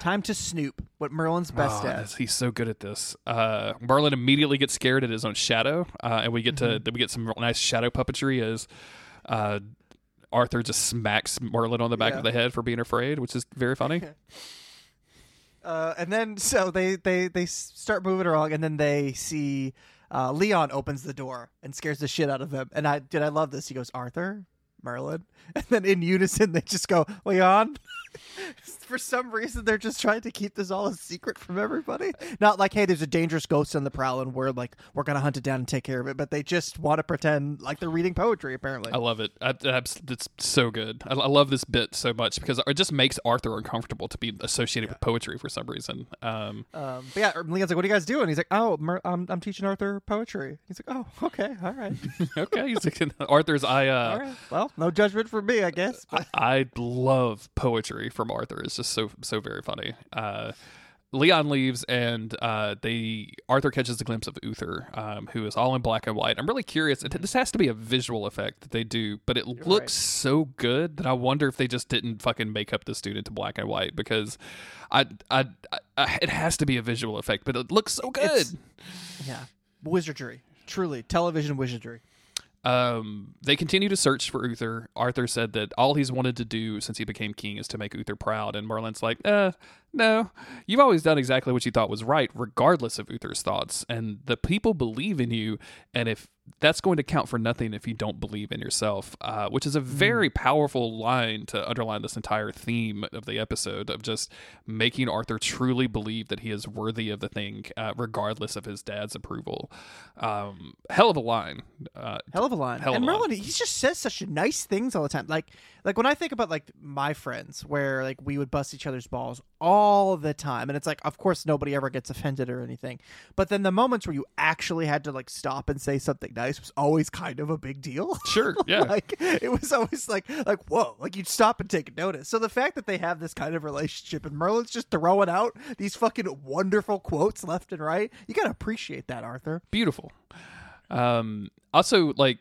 Time to snoop. What Merlin's best Oh, at. He's so good at this. Uh, Merlin immediately gets scared at his own shadow, uh, and we get to then we get some nice shadow puppetry as uh, Arthur just smacks Merlin on the back Yeah. of the head for being afraid, which is very funny. Uh, and then so they they they start moving along, and then they see uh, Leon opens the door and scares the shit out of them. And I did I love this. He goes Arthur, Merlin, and then in unison they just go Leon. For some reason, they're just trying to keep this all a secret from everybody. Not like, hey, there's a dangerous ghost on the prowl, and we're like, we're gonna hunt it down and take care of it. But they just want to pretend like they're reading poetry. Apparently, I love it. I, I- it's so good. I, I love this bit so much because it just makes Arthur uncomfortable to be associated with poetry for some reason. Um, Um, but yeah, Leon's like, "What are you guys doing?" He's like, "Oh, Mer- I'm, I'm teaching Arthur poetry." He's like, "Oh, okay, all right, okay, he's like, Arthur's. I uh, right. Well, no judgment for me, I guess." But I love poetry from Arthur. is just so so very funny. Uh, Leon leaves, and uh, they Arthur catches a glimpse of Uther, um, who is all in black and white. I'm really curious. This has to be a visual effect that they do, but it looks right. so good that I wonder if they just didn't fucking make up the student to black and white because I, I, I it has to be a visual effect, but it looks so good. It's- yeah, wizardry, truly television wizardry. Um, they continue to search for Uther. Arthur said that all he's wanted to do since he became king is to make Uther proud, and Merlin's like, uh, No, you've always done exactly what you thought was right, regardless of Uther's thoughts. And the people believe in you. And if that's going to count for nothing if you don't believe in yourself, uh, which is a very powerful line to underline this entire theme of the episode of just making Arthur truly believe that he is worthy of the thing, uh, regardless of his dad's approval. Um, hell of a line. Uh, Hell of a line. Hell and. Merlin, he just says such nice things all the time. Like, like when I think about like my friends, where like we would bust each other's balls all the time, and it's like, of course, nobody ever gets offended or anything. But then the moments where you actually had to like stop and say something nice was always kind of a big deal. sure, yeah. like it was always like like whoa like you'd stop and take notice so the fact that they have this kind of relationship and merlin's just throwing out these fucking wonderful quotes left and right you gotta appreciate that arthur beautiful. Um, also, like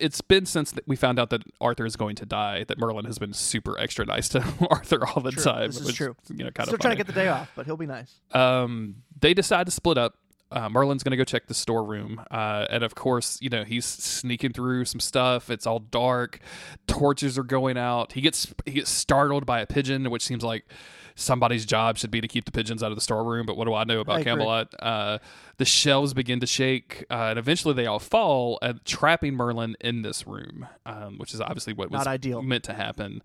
it's been since we found out that Arthur is going to die that Merlin has been super extra nice to Arthur all the True. time. This is which, true. You know, kind still of trying to get the day off but he'll be nice um, they decide to split up. Uh, Merlin's going to go check the storeroom. Uh, and of course, you know, he's sneaking through some stuff. It's all dark. Torches are going out. He gets he gets startled by a pigeon, which seems like somebody's job should be to keep the pigeons out of the storeroom. But what do I know about agree. Camelot? Uh, the shelves begin to shake, uh, and eventually they all fall, uh, trapping Merlin in this room, um, which is obviously what was Not ideal. meant to happen.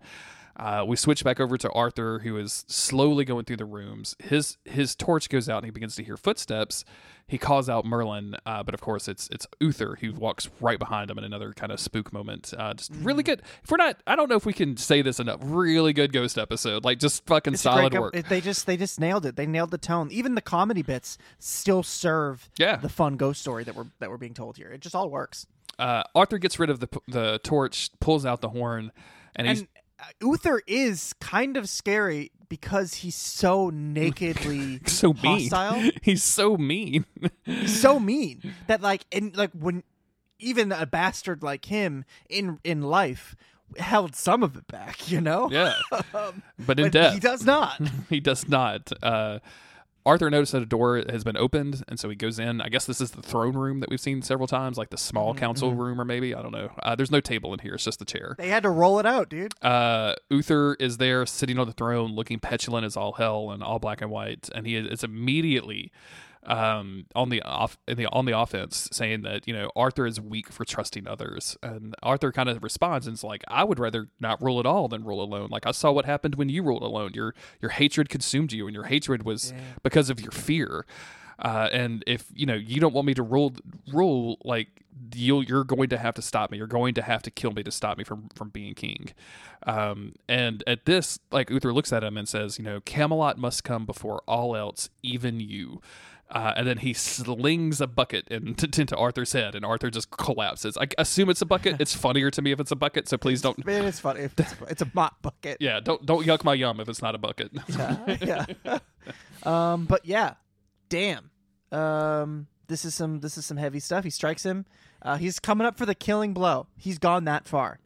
Uh, we switch back over to Arthur, who is slowly going through the rooms. His his torch goes out, and he begins to hear footsteps. He calls out Merlin, uh, but of course it's it's Uther who walks right behind him in another kind of spook moment. Uh, just Mm-hmm. really good. If we're not, I don't know if we can say this enough. Really good ghost episode, like just fucking It's solid work. it- they just they just nailed it they nailed the tone even the comedy bits still serve Yeah. the fun ghost story that we're that we're being told here it just all works Uh, Arthur gets rid of the the torch, pulls out the horn, and he's and Uther is kind of scary because he's so nakedly so mean. hostile. He's so mean. He's so mean that like and like when even a bastard like him in in life held some of it back, you know. yeah, Um, but in but death, he does not. he does not. Uh, Arthur noticed that a door has been opened, and so he goes in. I guess this is the throne room that we've seen several times, like the small Mm-hmm, council room, or maybe I don't know. Uh, there's no table in here; it's just the chair. they had to roll it out, dude. Uh, Uther is there, sitting on the throne, looking petulant as all hell and all black and white, and he is immediately um, on the off in the on the offense, saying that you know Arthur is weak for trusting others, and Arthur kind of responds and is like, "I would rather not rule at all than rule alone. Like I saw what happened when you ruled alone. Your your hatred consumed you, and your hatred was because of your fear." Uh, and if you know you don't want me to rule, rule like you'll, you're going to have to stop me. You're going to have to kill me to stop me from from being king. Um, and at this, like Uther looks at him and says, you know, Camelot must come before all else, even you. Uh, and then he slings a bucket into, into Arthur's head, and Arthur just collapses. I assume it's a bucket. It's funnier to me if it's a bucket, so please don't. Man, it's funny. If It's, it's a mop bucket. Yeah, don't don't yuck my yum if it's not a bucket. yeah. yeah. um, but yeah, damn. Um, this is some this is some heavy stuff. He strikes him. Uh, he's coming up for the killing blow. He's gone that far,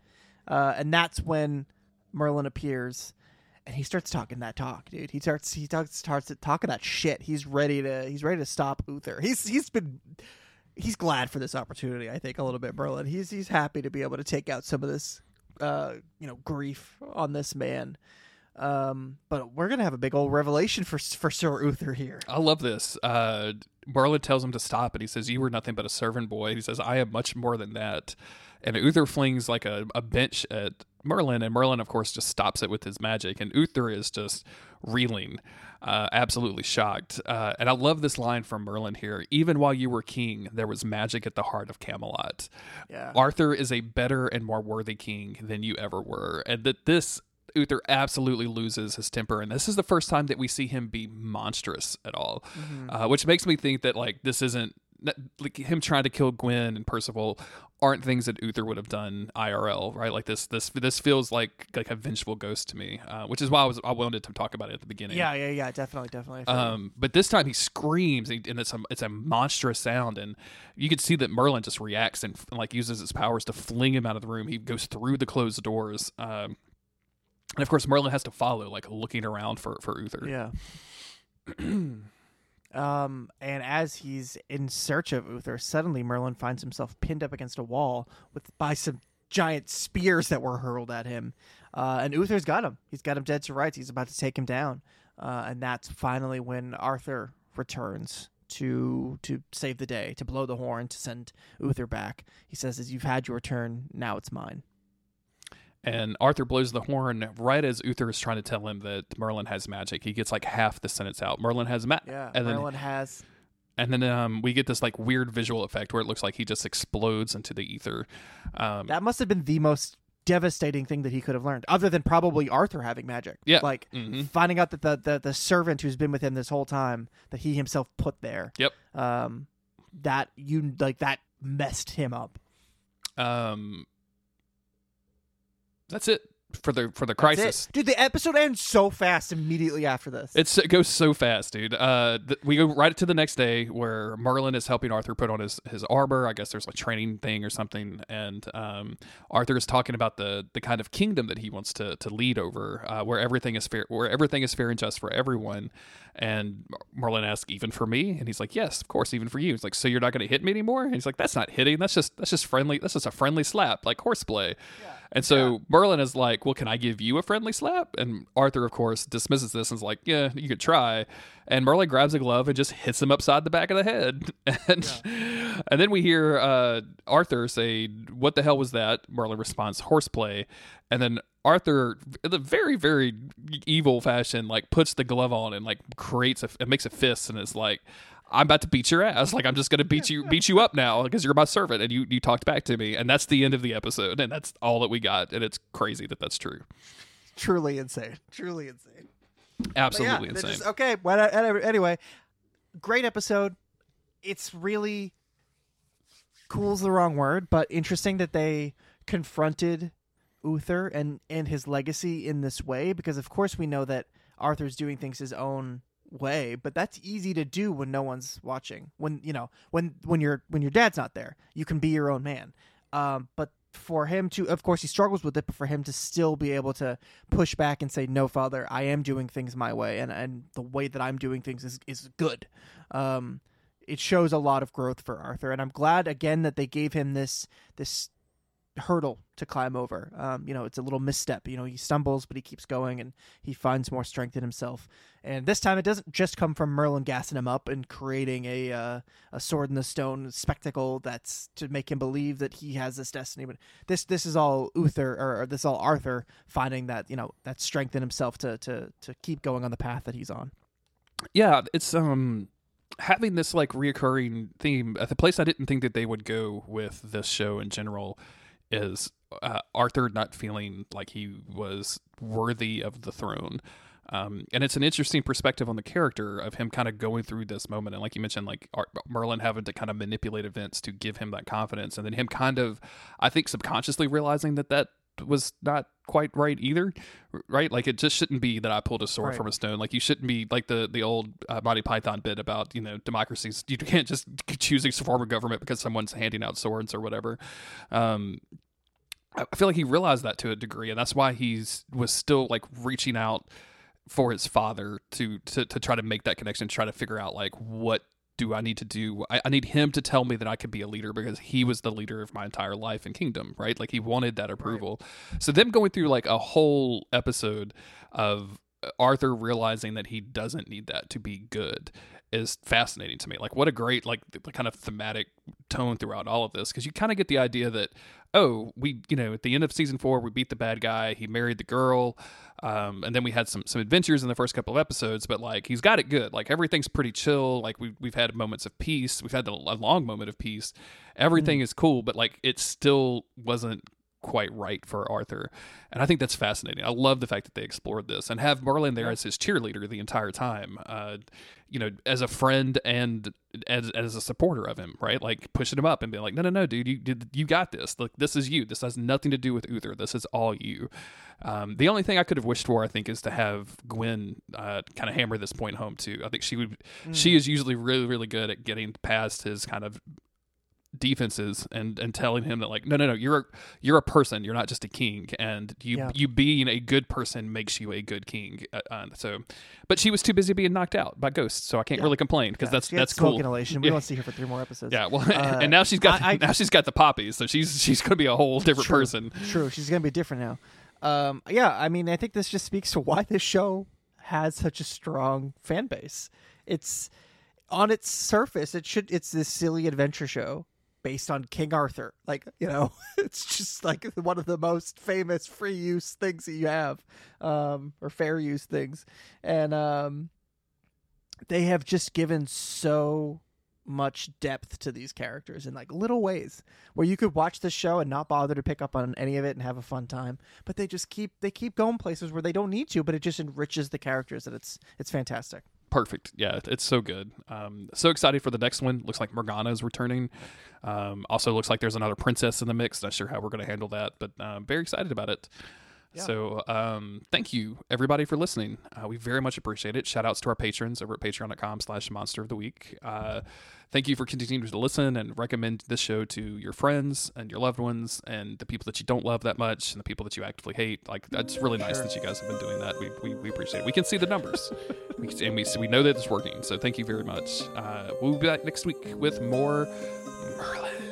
uh, and that's when Merlin appears, and he starts talking that talk, dude. He starts he talks starts talking that shit. He's ready to he's ready to stop Uther. He's he's been. He's glad for this opportunity, I think, a little bit, Merlin. He's he's happy to be able to take out some of this, uh, you know, grief on this man. Um, but we're gonna have a big old revelation for for Sir Uther here. I love this. Uh, Merlin tells him to stop, and he says, "You were nothing but a servant boy." He says, "I am much more than that." And Uther flings like a, a bench at Merlin, and Merlin, of course, just stops it with his magic. And Uther is just reeling, uh, absolutely shocked. Uh, and I love this line from Merlin here. Even while you were king, there was magic at the heart of Camelot. Yeah. Arthur is a better and more worthy king than you ever were. And that this Uther absolutely loses his temper, and this is the first time that we see him be monstrous at all, uh, which makes me think that like this isn't like him trying to kill Gwen and Percival aren't things that Uther would have done IRL, right? Like this, this, this feels like like a vengeful ghost to me, uh, which is why I was I wanted to talk about it at the beginning. Yeah, yeah, yeah, definitely, definitely. I feel you. Um, but this time he screams, and and it's a it's a monstrous sound, and you can see that Merlin just reacts and, like uses his powers to fling him out of the room. He goes through the closed doors, um, and of course Merlin has to follow, like looking around for for Uther. yeah. um, and as he's in search of Uther, suddenly Merlin finds himself pinned up against a wall with by some giant spears that were hurled at him. Uh, and Uther's got him. He's got him dead to rights. He's about to take him down. uh, and that's finally when Arthur returns to to save the day, to blow the horn, to send Uther back. He says, "As you've had your turn, now it's mine." And Arthur blows the horn right as Uther is trying to tell him that Merlin has magic. He gets like half the sentence out. Merlin has magic. Yeah, and then Merlin has. and then um, we get this like weird visual effect where it looks like he just explodes into the ether. Um, That must have been the most devastating thing that he could have learned, other than probably Arthur having magic. Yeah. like mhm. finding out that the, the the servant who's been with him this whole time that he himself put there. Yep. Um, that you like that messed him up. Um, that's it for the for the crisis. dude. The episode ends so fast immediately after this. It's it goes so fast, dude. Uh, th- we go right to the next day where Merlin is helping Arthur put on his, his armor. I guess there's a training thing or something, and um, Arthur is talking about the the kind of kingdom that he wants to to lead over, uh, where everything is fair, where everything is fair and just for everyone. And Merlin asks, "Even for me?" And he's like, "Yes, of course, even for you." He's like, "So you're not going to hit me anymore?" And he's like, "That's not hitting. That's just that's just friendly. That's just a friendly slap, like horseplay." And so Merlin is like, "Well, can I give you a friendly slap?" And Arthur, of course, dismisses this and is like, "Yeah, you could try." And Merlin grabs a glove and just hits him upside the back of the head. And and then we hear uh, Arthur say, "What the hell was that?" Merlin responds, "Horseplay." And then Arthur, in a very very evil fashion, like puts the glove on and like creates a, it makes a fist and is like. I'm about to beat your ass. Like I'm just gonna beat you beat you up now because you're my servant and you you talked back to me. And that's the end of the episode. And that's all that we got. And it's crazy that that's true. truly insane. Truly insane. Absolutely yeah, insane. just- okay. Well, uh, anyway, great episode. It's really cool's the wrong word, but interesting that they confronted Uther and and his legacy in this way because of course we know that Arthur's doing things his own way, but that's easy to do when no one's watching. When you know, when when your when your dad's not there, you can be your own man. Um, but for him to, of course, he struggles with it, but for him to still be able to push back and say, "No, father, I am doing things my way, and and the way that I'm doing things is is good." Um, it shows a lot of growth for Arthur, and I'm glad again that they gave him this this hurdle to climb over. Um, you know, it's a little misstep. You know, he stumbles, but he keeps going, and he finds more strength in himself. And this time, it doesn't just come from Merlin gassing him up and creating a uh, a sword in the stone spectacle that's to make him believe that he has this destiny. But this this is all Uther, or, or this is all Arthur finding that you know that strength in himself to to to keep going on the path that he's on. yeah it's um having this like reoccurring theme at the place i didn't think that they would go with this show in general is uh, arthur not feeling like he was worthy of the throne. Um, and it's an interesting perspective on the character of him kind of going through this moment and like you mentioned like Ar- merlin having to kind of manipulate events to give him that confidence and then him kind of i think subconsciously realizing that that was not quite right either right? Like it just shouldn't be that i pulled a sword Right. from a stone. Like you shouldn't be like the the old uh, monty python bit about you know democracies. You can't just choose a form of government because someone's handing out swords or whatever. Um I feel like he realized that to a degree, and that's why he's was still like reaching out for his father to to to try to make that connection, try to figure out like what do I need to do? I, I need him to tell me that I could be a leader because he was the leader of my entire life and kingdom, right? Like he wanted that approval. So them going through like a whole episode of Arthur realizing that he doesn't need that to be good is fascinating to me. Like what a great like the, the kind of thematic tone throughout all of this because you kind of get the idea that oh we you know at the end of season four we beat the bad guy he married the girl um, and then we had some some adventures in the first couple of episodes but like he's got it good. Like everything's pretty chill. Like we we've had moments of peace. We've had a, a long moment of peace. Everything is cool but like it still wasn't quite right for Arthur. And I think that's fascinating. I love the fact that they explored this and have Merlin there as his cheerleader the entire time. Uh, you know, as a friend and as as a supporter of him, right? Like pushing him up and being like, "No, no, no, dude, you you got this. Like this is you. This has nothing to do with Uther. This is all you." Um, the only thing I could have wished for, I think, is to have Gwen uh, kind of hammer this point home too. I think she would. She is usually really, really good at getting past his kind of defenses and and telling him that like no no no you're a, you're a person you're not just a king and you Yeah. you being a good person makes you a good king uh, uh, so but she was too busy being knocked out by ghosts so I can't Yeah. really complain because Yeah, that's she that's cool inhalation. We Yeah. won't see her for three more episodes. yeah well Uh, and now she's got I- I- now she's got the poppies so she's she's gonna be a whole different True. person True, she's gonna be different now. Um, yeah, I mean, I think this just speaks to why this show has such a strong fan base. It's on its surface, it should it's this silly adventure show based on King Arthur. Like, you know, it's just like one of the most famous free use things that you have, um, or fair use things. And um they have just given so much depth to these characters in like little ways where you could watch the show and not bother to pick up on any of it and have a fun time but they just keep they keep going places where they don't need to but it just enriches the characters and it's it's fantastic perfect. Yeah, it's so good. Um, so excited for the next one. Looks like Morgana is returning. Um, also looks like there's another princess in the mix. Not sure how we're going to handle that, but um, very excited about it. Yeah. So um, thank you everybody for listening. Uh, we very much appreciate it. Shout outs to our patrons over at patreon.com slash monster of the week. Uh, thank you for continuing to listen and recommend this show to your friends and your loved ones and the people that you don't love that much and the people that you actively hate. Like that's really nice that you guys have been doing that. We, we, we appreciate it. We can see the numbers we, and we, we know that it's working. So thank you very much. Uh, we'll be back next week with more Merlin.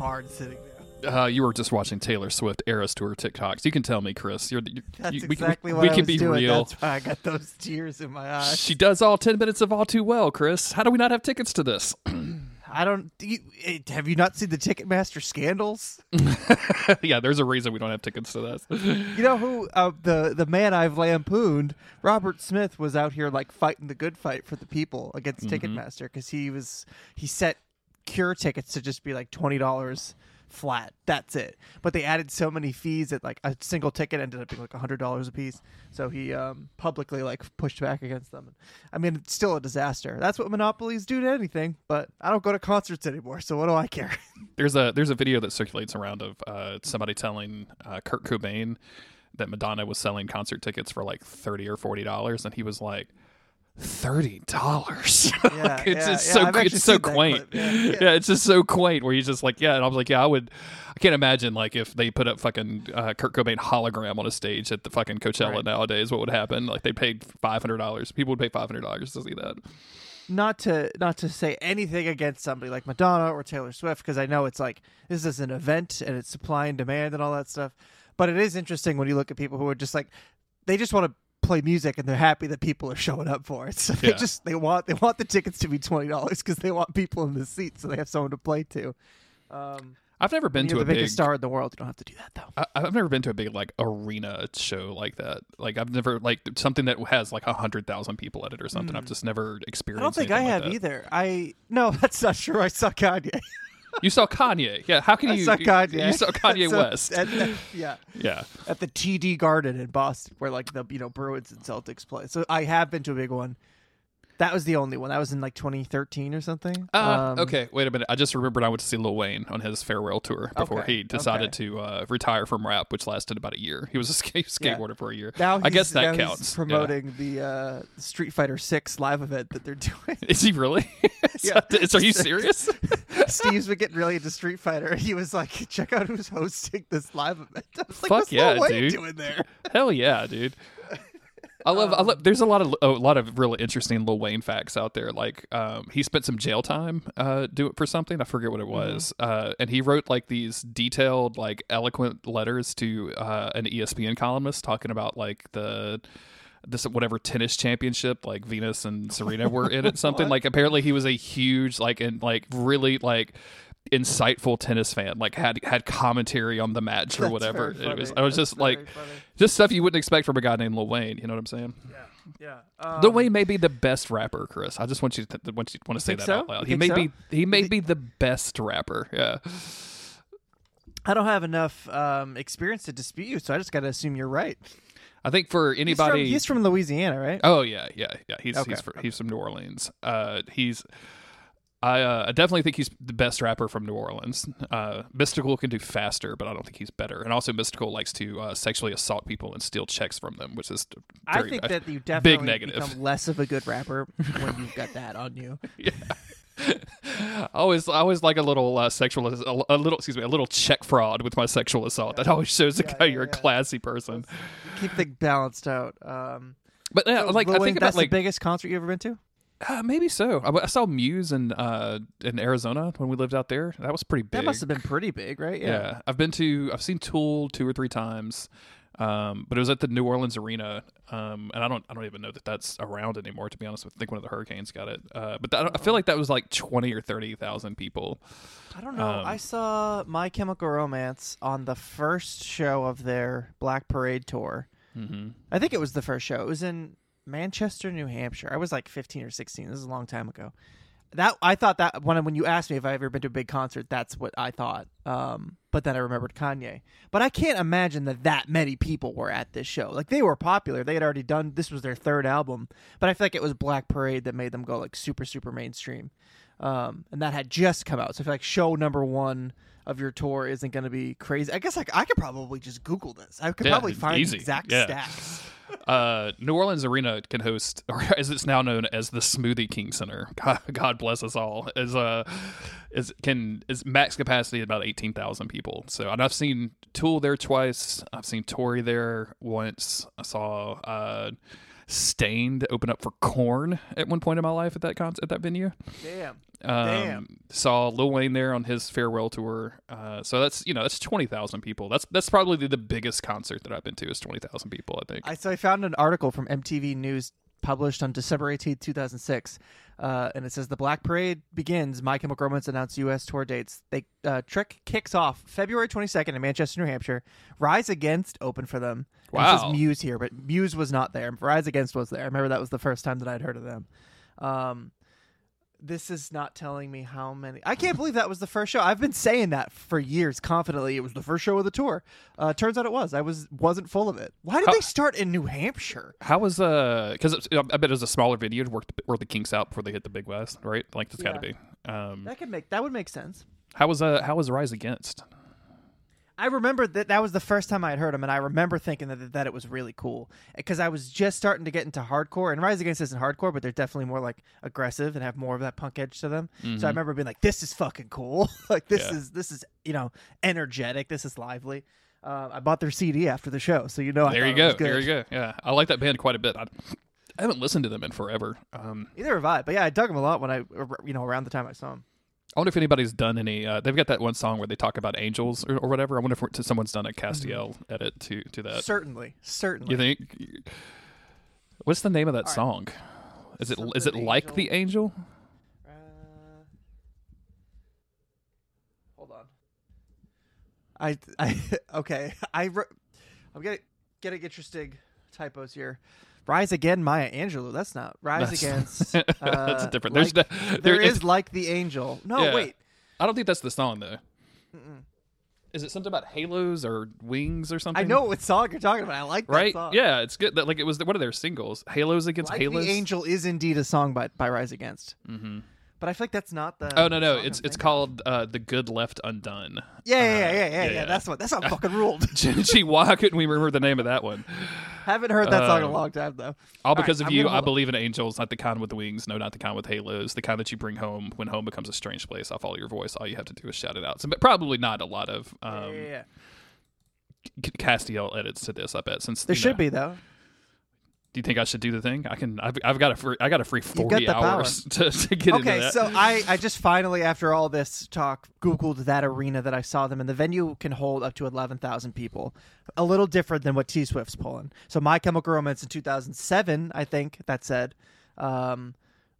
Hard sitting there Uh, you were just watching Taylor Swift Eras Tour TikToks. You can tell me, Chris. You're, you that's you, we, exactly we, what we I can was be doing. real. that's why i got those tears in my eyes She does all 10 minutes of all too well, Chris. How do we not have tickets to this? i don't do you, eh, have you not seen the ticketmaster scandals yeah, there's a reason we don't have tickets to this. You know who uh, the the man I've lampooned, Robert Smith, was out here like fighting the good fight for the people against Ticketmaster because he was he set cure tickets to just be like twenty dollars flat. That's it. But they added so many fees that like a single ticket ended up being like hundred dollars a piece. So he um, publicly like pushed back against them. I mean, it's still a disaster. That's what monopolies do to anything. But I don't go to concerts anymore, so what do I care? There's a there's a video that circulates around of uh, somebody telling uh, Kurt Cobain that Madonna was selling concert tickets for like 30 or 40 dollars and he was like thirty dollars. Yeah, it's yeah, just yeah, so I've it's so quaint. Yeah. it's just so quaint where he's just like, yeah, and I was like, yeah, I would. I can't imagine like if they put up fucking uh, Kurt Cobain hologram on a stage at the fucking Coachella Right. nowadays. What would happen? Like they paid five hundred dollars. People would pay five hundred dollars to see that. not to not to say anything against somebody like Madonna or Taylor Swift because I know it's like this is an event and it's supply and demand and all that stuff. But it is interesting when you look at people who are just like they just want to play music and they're happy that people are showing up for it. So they Yeah. just they want they want the tickets to be twenty dollars because they want people in the seats so they have someone to play to. Um, I've never been to you're a the big. biggest star in the world. You don't have to do that though. I, I've never been to a big like arena show like that. Like I've never like something that has like a hundred thousand people at it or something. I've just never Hmm. I don't think I anything have that. either. I no, that's not true. I saw Kanye. You saw Kanye, yeah. How can I you? saw Kanye. You saw Kanye West, at- at- yeah. yeah. at the TD Garden in Boston, where like the you know Bruins and Celtics play. So I have been to a big one. That was the only one. That was in like 2013 or something. Uh, Um, okay, wait a minute. I just remembered I went to see Lil Wayne on his farewell tour before Okay, he decided okay. to uh, retire from rap, which lasted about a year. He was a skate- Yeah. skateboarder for a year. Now I guess that counts. Yeah. Promoting the uh, Street Fighter Six live event that they're doing. Is he really? Yeah. is- are you serious? Steve's been getting really into Street Fighter. He was like, "Check out who's hosting this live event." I was like, Fuck What's yeah, Lil Wayne dude. doing there? Hell yeah, dude. I love, I Um, love. There's a lot of a lot of really interesting Lil Wayne facts out there. Like, um, he spent some jail time uh, do it for something. I forget what it Mm-hmm. was. Uh, and he wrote like these detailed, like eloquent letters to uh, an ESPN columnist talking about like the this whatever tennis championship like Venus and Serena were in it. Something like apparently he was a huge like and like really like insightful tennis fan, like had had commentary on the match or That's whatever. It was. I was That's just like funny. just stuff you wouldn't expect from a guy named Lil Wayne. You know what I'm saying? yeah, yeah. Lil Um, Wayne may be the best rapper, Chris. I just want you to want you want to say that so? out loud. He may so? be he may be the best rapper. Yeah. I don't have enough um, experience to dispute you, so I just got to assume you're right. I think for He's from, anybody he's from Louisiana, right? Oh yeah, yeah, yeah. He's Okay, he's fr- he's from New Orleans. Uh, he's I uh, I definitely think he's the best rapper from New Orleans. Uh, Mystikal can do faster, but I don't think he's better. And also, Mystikal likes to uh, sexually assault people and steal checks from them, which is I think uh, that you definitely big negative. become less of a good rapper when you've got that on you. yeah. I always, I always like a little uh, sexual, a, a little, excuse me, a little check fraud with my sexual assault. That always shows a Yeah, guy yeah, you're a classy person. Keep things balanced out. Um, But yeah, so like Lil I Wayne, think about that's like the biggest concert you ever been to. Uh, maybe so. I, I saw Muse in uh, in Arizona when we lived out there. That was pretty big. That must have been pretty big, right? Yeah. I've been to I've seen Tool two or three times, um, but it was at the New Orleans Arena, um, and I don't I don't even know that that's around anymore. To be honest, with I think one of the Hurricanes got it, uh, but that, I feel like that was like twenty or thirty thousand people. I don't know. Um, I saw My Chemical Romance on the first show of their Black Parade tour. Mm-hmm. I think it was the first show. It was in Manchester, New Hampshire. I was like 15 or 16. This is a long time ago. That I thought that when when you asked me if I ever been to a big concert, that's what I thought. Um, but then I remembered Kanye. But I can't imagine that that many people were at this show. Like they were popular. They had already done. This was their third album. But I feel like it was Black Parade that made them go like super super mainstream. Um, and that had just come out. So I feel like show number one of your tour isn't going to be crazy. I guess like I could probably just Google this. I could Yeah, probably find easy. the exact Yeah. stats. Uh, New Orleans Arena can host, or as it's now known as the Smoothie King Center. God, God bless us all. Is uh, is can is max capacity about eighteen thousand people. So, and I've seen Tool there twice. I've seen Tori there once. I saw uh, Staind open up for Korn at one point in my life at that con- at that venue. Damn. Um, Damn. Saw Lil Wayne there on his farewell tour. Uh, so that's you know that's twenty thousand people. That's that's probably the, the biggest concert that I've been to is twenty thousand people. I think. I so I found an article from MTV News published on December 18, 2006. Uh, and it says the Black Parade begins. My Chemical Romance announced U.S. tour dates. They uh, Trick kicks off February 22nd in Manchester, New Hampshire. Rise Against open for them. And It Wow. says Muse here, but Muse was not there. Rise Against was there. I remember that was the first time that I'd heard of them. Um, this is not telling me how many. I can't believe that was the first show. I've been saying that for years confidently. It was the first show of the tour. Uh, turns out it was. I was wasn't full of it. Why did How- they start in New Hampshire? How was uh? Because I bet it was a smaller venue to work the, work the kinks out before they hit the Big West, right? Like it's got to be. Um, That could make that would make sense. how was uh? How was Rise Against? I remember that that was the first time I had heard him, and I remember thinking that that it was really cool because I was just starting to get into hardcore. And Rise Against isn't hardcore, but they're definitely more like aggressive and have more of that punk edge to them. So I remember being like, "This is fucking cool! like this Yeah. is this is you know energetic. This is lively." Uh, I bought their CD after the show, so you know. I there you go. There you go. Yeah, I like that band quite a bit. I, I haven't listened to them in forever. Um, Either have I, but yeah, I dug them a lot when I, you know, around the time I saw them. I wonder if anybody's done any. Uh, they've got that one song where they talk about angels or, or whatever. I wonder if someone's done a Castiel edit to to that. Certainly, certainly. You think? What's the name of that song? Is it is it Something like Angel? the angel? Uh, hold on. I I okay. I re- I'm getting getting interesting typos here. Rise again, Maya Angelou. That's not Rise That's- Against. That's uh, different. There's like- the, there it's- is like the angel. No, Yeah. wait. I don't think that's the song though. Is it something about halos or wings or something? I know what song you're talking about. I like that right? song. Yeah, it's good. That like it was one of their singles, "Halos Against Like Halos." the angel is indeed a song by by Rise Against. hmm But I feel like that's not the. Oh no, no, it's it's called uh, "The Good Left Undone." Yeah, yeah, yeah, uh, yeah, yeah, yeah, yeah, yeah. That's what. That's not fucking ruled. Gee, why couldn't we remember the name of that one? Haven't heard that song in a Um, long time though. All because right, of I'm you, I believe in angels, not the kind with wings, no, not the kind with halos, the kind that you bring home when home becomes a strange place. I follow your voice. All you have to do is shout it out. So, but probably not a lot of Yeah, um, yeah, yeah. C- Castiel edits to this. I bet since There should know- be though. Do you think I should do the thing? I can. I've, I've got a free. I got a free forty hours to, to get into Okay, that. so I, I just finally, after all this talk, Googled that arena that I saw them in. The venue can hold up to 11,000 people. A little different than what T Swift's pulling. So My Chemical Romance in 2007, I think that said, um,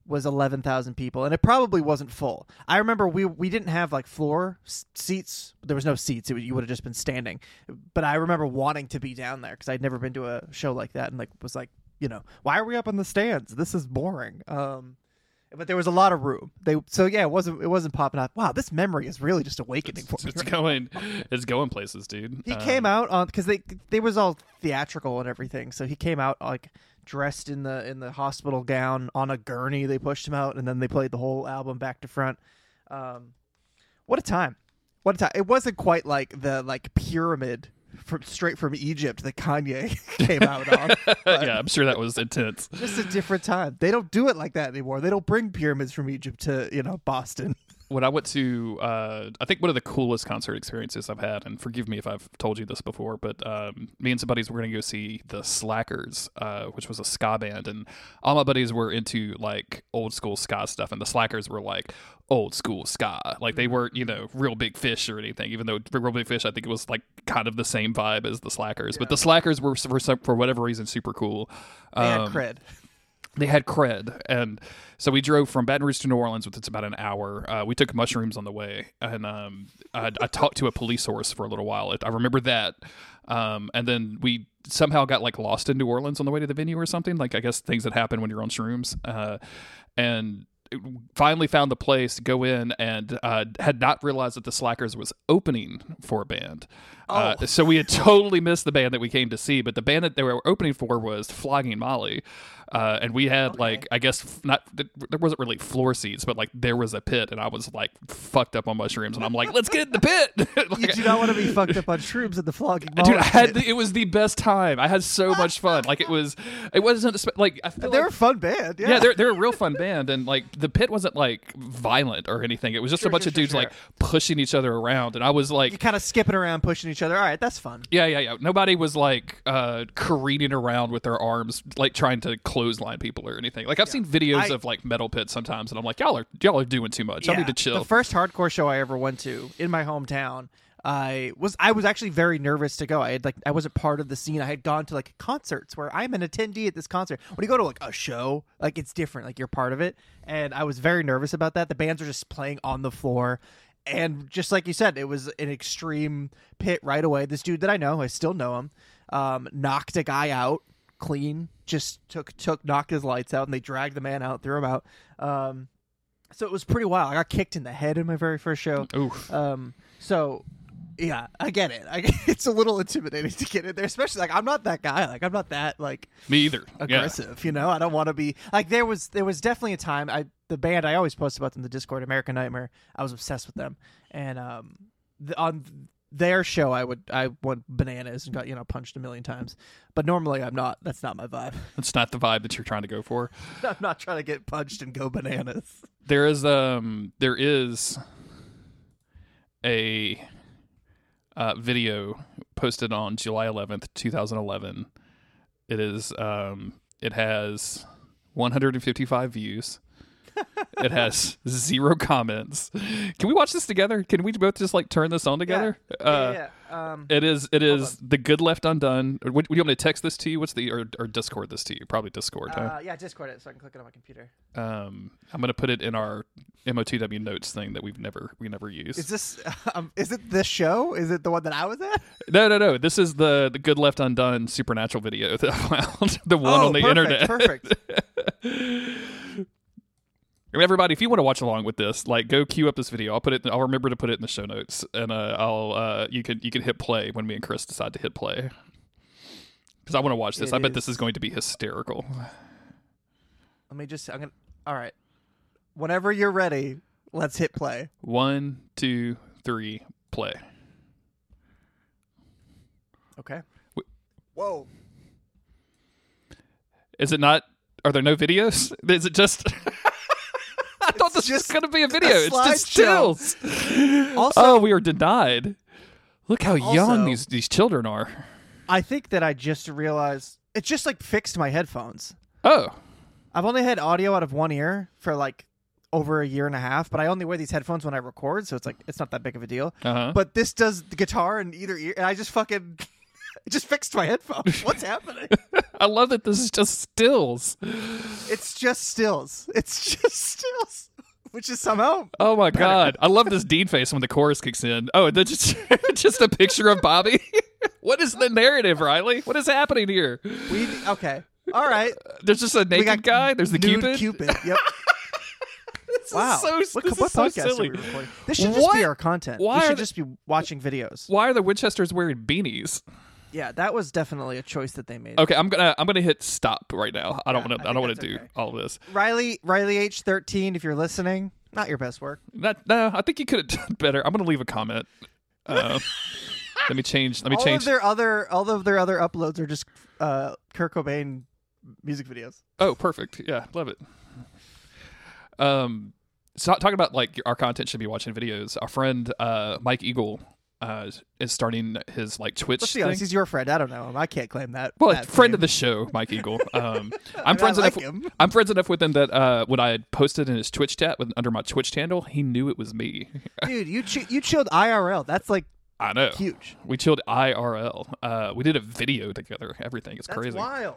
was 11,000 people and it probably wasn't full. I remember we we didn't have like floor s- seats. There was no seats. Would- you would have just been standing. But I remember wanting to be down there cuz I'd never been to a show like that and like was like, you know, why are we up in the stands? This is boring. Um but there was a lot of room. They so yeah, it wasn't it wasn't popping up. Wow, this memory is really just awakening for me. it's right going, it's going places, dude. he Um, came out on because they they was all theatrical and everything. So he came out like dressed in the in the hospital gown on a gurney. They pushed him out, and then they played the whole album back to front. Um, what a time! What a time! It wasn't quite like the like pyramid from straight from Egypt that Kanye came out on. yeah, I'm sure that was intense. Just a different time. They don't do it like that anymore. They don't bring pyramids from Egypt to you know Boston. When I went to, uh, I think one of the coolest concert experiences I've had, and forgive me if I've told you this before, but um, me and some buddies were going to go see the Slackers, uh, which was a ska band, and all my buddies were into like old school ska stuff, and the Slackers were like old school ska, like they weren't you know Reel Big Fish or anything, even though Reel Big Fish I think it was like kind of the same vibe as the Slackers, but the Slackers were for for whatever reason super cool. They had Um, cred. They had cred and so we drove from baton rouge to new orleans which it's about an hour. Uh, we took mushrooms on the way and um, I, I talked to a police horse for a little while. I remember that um, and then we somehow got like lost in new orleans on the way to the venue or something like i guess things that happen when you're on shrooms uh, and finally found the place go in and uh, had not realized that the slackers was opening for a band uh, Oh. so we had totally missed the band that we came to see but the band that they were opening for was flogging molly uh, and we had like I guess not there wasn't really floor seats, but like there was a pit, and I was like fucked up on mushrooms, and I'm like, let's get in the pit. You do not want to be fucked up on shrooms at the flogging. Dude, I had the, it was the best time. I had so much fun. Like it was, it wasn't like I feel They're like, a fun band. Yeah, yeah, they're they're a real fun band, and like the pit wasn't like violent or anything. It was just Sure, a bunch sure, of dudes sure. like pushing each other around, and I was like, you kind of skipping around, pushing each other. All right, that's fun. yeah, yeah, yeah. Nobody was like uh, careening around with their arms, like trying to clothesline people or anything. Like I've seen videos I- of like metal pits sometimes, and I'm like, y'all are y'all are doing too much. Y'all need to chill. The first hardcore show I ever went to in my hometown, I was I was actually very nervous to go. I had like I wasn't part of the scene. I had gone to like concerts where I'm an attendee at this concert. When you go to like a show, like it's different. Like you're part of it, and I was very nervous about that. The bands were just playing on the floor. And just like you said, it was an extreme pit right away. This dude that I know, I still know him, um, knocked a guy out clean. Just took took knocked his lights out, and they dragged the man out, threw him out. Um, so it was pretty wild. I got kicked in the head in my very first show. Oof. Um, so yeah, I get it. I, it's a little intimidating to get in there, especially like I'm not that guy. Like I'm not that like Me either. Yeah. aggressive. You know, I don't want to be like there was there was definitely a time I the band I always post about them the Discord American Nightmare. I was obsessed with them, and um, the, on their show I would I went bananas and got you know punched a million times. But normally I'm not. That's not my vibe. That's not the vibe that you're trying to go for. I'm not trying to get punched and go bananas. There is um there is a uh, video posted on July 11th, 2011. It is um it has 155 views. it has zero comments. Can we watch this together? Can we both just like turn this on together? Uh, yeah, yeah. Um, It is. It is the good left undone. Would, would you want me to text this to you? What's the or, or Discord this to you? Probably Discord. huh? uh, yeah, Discord it so I can click it on my computer. Um, I'm gonna put it in our MOTW notes thing that we've never we never use. Is this um, is it this show? Is it the one that I was at? no, no, no. This is the the good left undone supernatural video that I found. the one oh, on the perfect, internet. Perfect. I mean, everybody, if you want to watch along with this, like go queue up this video. I'll put it. I'll remember to put it in the show notes, and uh, I'll uh, you can you can hit play when me and Chris decide to hit play. Because I want to watch this. It I bet this is- going to be hysterical. Let me just. I'm gonna. All right. Whenever you're ready, let's hit play. One, two, three, play. Okay. Wh- Whoa. Is it not? Are there no videos? Is it just? I thought this was going to be a video. it's just stills. Also- oh, we are denied. Look how young these these children are. I think that I just realized it just like fixed my headphones. Oh, I've only had audio out of one ear for like over a year and a half, but I only wear these headphones when I record, so it's like it's not that big of a deal. uh huh. But this does the guitar in either ear, and I just fucking it just fixed my headphones. What's happening? I love that this is just stills. It's just stills. It's just stills, which is somehow Oh my god, I love this Dean face when the chorus kicks in. Oh, that's just just a picture of Bobby. what is the narrative, Riley? What is happening here? we okay. All right, There's just a naked guy. There's the Cupid. Cupid. Yep. This Wow. is so, what this what so silly. are we recording? This should just What? be our content. Why we should just be watching videos. Why are the Winchesters wearing beanies? Yeah, that was definitely a choice that they made. Okay, I'm gonna I'm gonna hit stop right now. I don't Yeah, want to I, don't want to do okay. all of this. Riley, Riley H thirteen, if you're listening, not your best work. That, no, I think you could have done better. I'm gonna leave a comment. Uh, let me change. Let me all change. of their other, all of their other uploads are just uh, Kurt Cobain music videos. Oh, perfect. Yeah, love it. Um, so talking about like our content should be watching videos. Our friend uh Mike Eagle uh is starting his like Twitch Let's be thing. honest, he's your friend. I don't know him. I can't claim that. well, that friend of the show, Mike Eagle. Um, I I'm mean, friends I enough. him. I'm friends enough with him that uh, when I had posted in his Twitch chat with, under my Twitch handle, he knew it was me. Dude, you ch- you chilled IRL. That's like I know. huge. We chilled IRL. Uh, we did a video together. Everything. It's That's crazy. wild.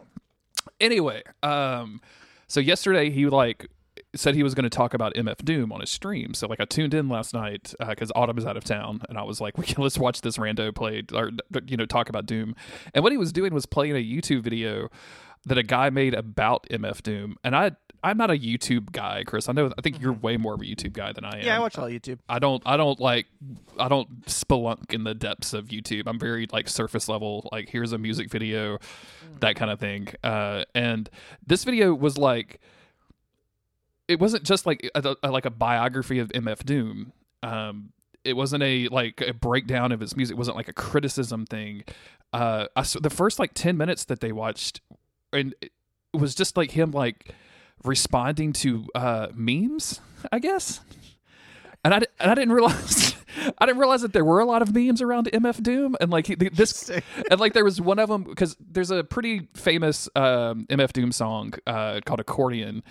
Anyway, um, so yesterday he like said he was going to talk about MF Doom on his stream. So like I tuned in last night because Autumn is out of town, and I was like, we can, let's watch this rando play or you know talk about Doom. And what he was doing was playing a YouTube video that a guy made about MF Doom, and I. I'm not a YouTube guy, Chris. I know. I think you're way more of a YouTube guy than I am. Mm-hmm. Yeah, I watch all YouTube. I don't I don't like I don't spelunk in the depths of YouTube. I'm very like surface level, like here's a music video, that kind of thing. Uh and this video was like it wasn't just like a, a- like a biography of MF Doom. Um it wasn't a like a breakdown of his music, it wasn't like a criticism thing. Uh I s the first like 10 minutes that they watched and it was just like him like responding to uh memes, I guess and I, and I didn't realize I didn't realize that there were a lot of memes around MF Doom and like this and like there was one of them because there's a pretty famous um, MF Doom song uh, called Accordion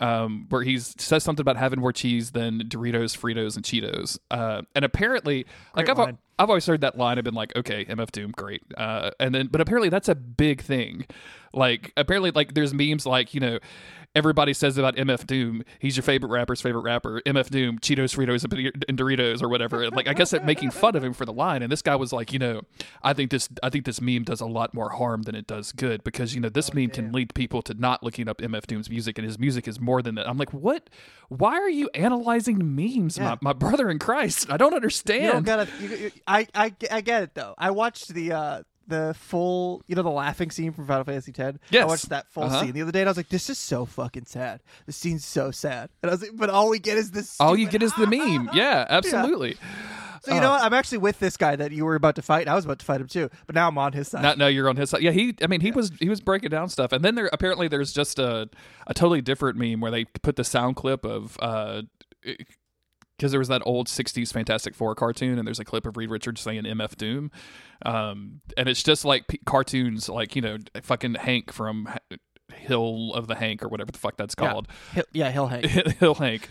um, where he says something about having more cheese than Doritos, Fritos, and Cheetos. Uh, and apparently, like I've. I've always heard that line. I've been like, okay, MF Doom, great. Uh, and then, but apparently that's a big thing. Like apparently, like there's memes like you know. Everybody says about MF Doom, he's your favorite rapper's favorite rapper. MF Doom, Cheetos, Fritos, and- Doritos, or whatever. And, like I guess they're making fun of him for the line. And this guy was like, you know, I think this, I think this meme does a lot more harm than it does good because you know this meme can lead people to not looking up MF Doom's music, and his music is more than that. I'm like, what? Why are you analyzing memes, Yeah. my, my brother in Christ? I don't understand. You don't gotta. You, you, I, I I get it though. I watched the uh the full, you know, the laughing scene from Final Fantasy X. Yes. I watched that full Uh-huh. scene the other day, and I was like, "This is so fucking sad. This scene's so sad." And I was like, "But all we get is this." All you get is the meme. Yeah, absolutely. So you know what? I'm actually with this guy that you were about to fight. I was about to fight him too, but now I'm on his side. Not, no, you're on his side. Yeah, he. I mean, he was he was breaking down stuff, and then there apparently there's just a a totally different meme where they put the sound clip of uh because there was that old '60s Fantastic Four cartoon, and there's a clip of Reed Richards saying "MF Doom," um, and it's just like p- cartoons, like you know, fucking Hank from Hill of the Hank or whatever the fuck that's Yeah. called. Hill, yeah, Hill Hank. Hill Hank.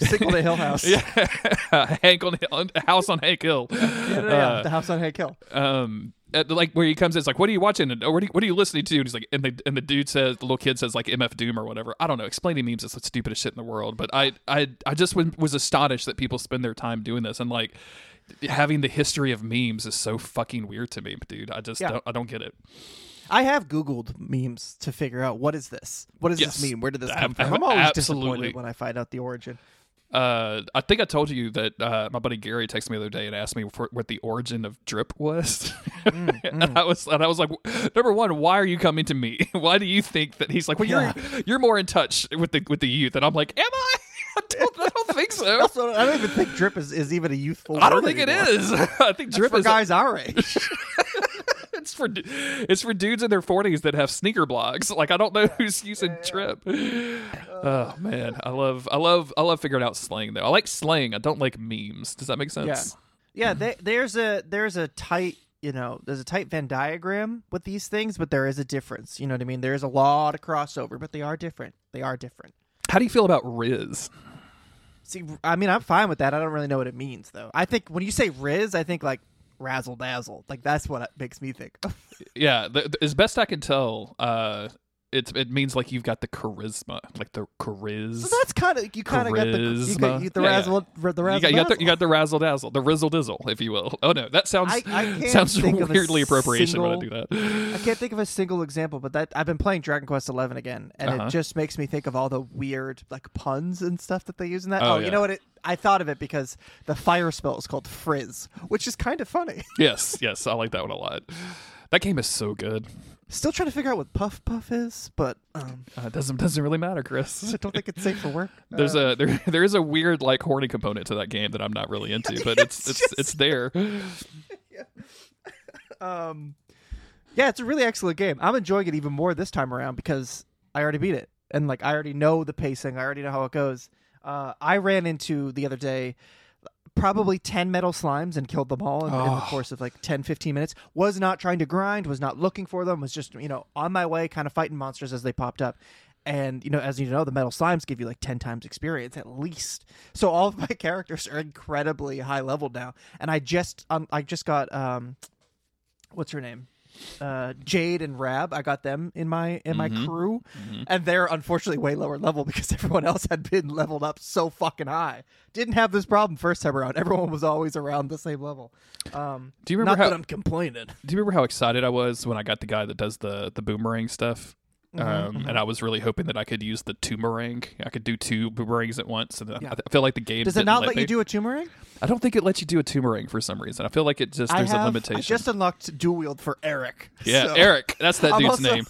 Signal to Hill House. Yeah, Hank on, on House on Hank Hill. Yeah, yeah, Uh, the house on Hank Hill. um uh, like where he comes in, it's like, what are you watching? And, what, are you, what are you listening to? And he's like, and the and the dude says, the little kid says like MF Doom or whatever. I don't know. Explaining memes is the stupidest shit in the world. But I I I just was, astonished that people spend their time doing this and like having the history of memes is so fucking weird to me, dude. I just Yeah. don't I don't get it. I have Googled memes to figure out what is this? What does Yes. this mean? Where did this come from? I'm always absolutely. disappointed when I find out the origin. Uh, I think I told you that uh, my buddy Gary texted me the other day and asked me for, what the origin of drip was, Mm, and I was and I was like, number one, why are you coming to me? Why do you think that he's like, well, you're you're more in touch with the with the youth, and I'm like, am I? I don't, I don't think so. Also, I don't even think drip is, is even a youthful. I don't think it anymore. is. I think drip for is guys our age. it's for it's for dudes in their 40s that have sneaker blogs. Like I don't know who's using trip. Oh man, I love I love I love figuring out slang though. I like slang. I don't like memes. Does that make sense? yeah, mm-hmm. they, there's a there's a tight you know there's a tight Venn diagram with these things, but there is a difference. You know what I mean? There's a lot of crossover, but they are different. They are different. How do you feel about Riz? See, I mean, I'm fine with that. I don't really know what it means though. I think when you say Riz, I think like razzle dazzle. Like that's what makes me think. Yeah, the, the- as best I can tell, uh, it's it means like you've got the charisma, like the charisma. So that's kind of you kind of got the you got, you, the. Yeah, yeah. razzle you got, you got, the, you got the razzle dazzle, the rizzle dizzle, if you will. Oh no, that sounds I- I sounds think of a weirdly appropriation when I do that. I can't think of a single example, but that I've been playing Dragon Quest Eleven again, and Uh-huh. it just makes me think of all the weird like puns and stuff that they use in that. Oh, Oh, yeah. you know what? It, I thought of it because the fire spell is called Frizz, which is kind of funny. yes, yes, I like that one a lot. That game is so good. Still trying to figure out what Puff Puff is, but um, Uh, it doesn't doesn't really matter, Chris. I don't think it's safe for work. There's Uh, a there there is a weird like horny component to that game that I'm not really into, but it's It's it's it's there. um, yeah, it's a really excellent game. I'm enjoying it even more this time around because I already beat it, and like I already know the pacing. I already know how it goes. Uh, I ran into the other day probably 10 metal slimes and killed them all in, in the Oh. course of like 10 15 minutes. Was not trying to grind was not looking for them was just you know on my way kind of fighting monsters as they popped up. And you know as you know the metal slimes give you like 10 times experience at least. So all of my characters are incredibly high level now. And i just um, i just got um what's her name uh jade and rab i got them in my in my Mhm. crew Mhm. and they're unfortunately way lower level because everyone else had been leveled up so fucking high didn't have this problem first time around everyone was always around the same level um Do you remember not how that i'm complaining Do you remember how excited I was when I got the guy that does the the boomerang stuff? Mm-hmm, um, and I was really hoping that I could use the boomerang. I could do two boomerangs at once, and Yeah. I feel like the game does it not let let me. you do a turmeric I don't think it lets you do a boomerang for some reason. I feel like it just I there's have, a limitation. I just unlocked dual wield for Erik. yeah, So Erik, that's that dude's also- name.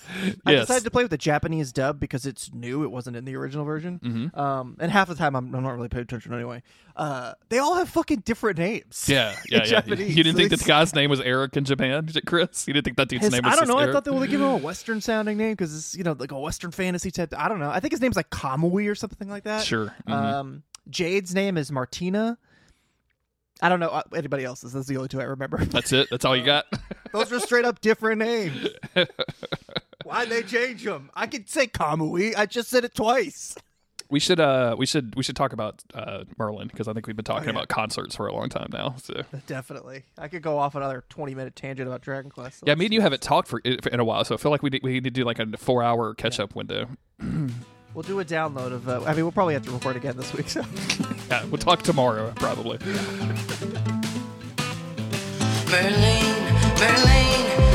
I yes. decided to play with the Japanese dub because it's new. It wasn't in the original version. Mhm. Um, and half the time I'm, I'm not really paying attention anyway. Uh, they all have fucking different names. Yeah, yeah, yeah. Japanese, you didn't so think that the guy's name was Erik in Japan, Chris? You didn't think that dude's His- name was I don't know. I thought they would give him a Western sounding name because it's you know like a Western fantasy type. I don't know. I think his name's like Kamui or something like that. Sure. mhm. Um, Jade's name is Martina. I don't know uh, anybody else's. That's the only two I remember. That's it. That's all you got. Those are straight up different names. Why'd they change them? I could say Kamui. I just said it twice. We should uh we should we should talk about uh Merlin because I think we've been talking Oh, yeah. about concerts for a long time now. So Definitely. I could go off another 20 minute tangent about Dragon Quest. yeah, me and you haven't talked for in a while, so I feel like we need, we need to do like a four hour catch up window. We'll do a download of. Uh, I mean, we'll probably have to record again this week. So Yeah, we'll talk tomorrow probably. Merlin, Merlin,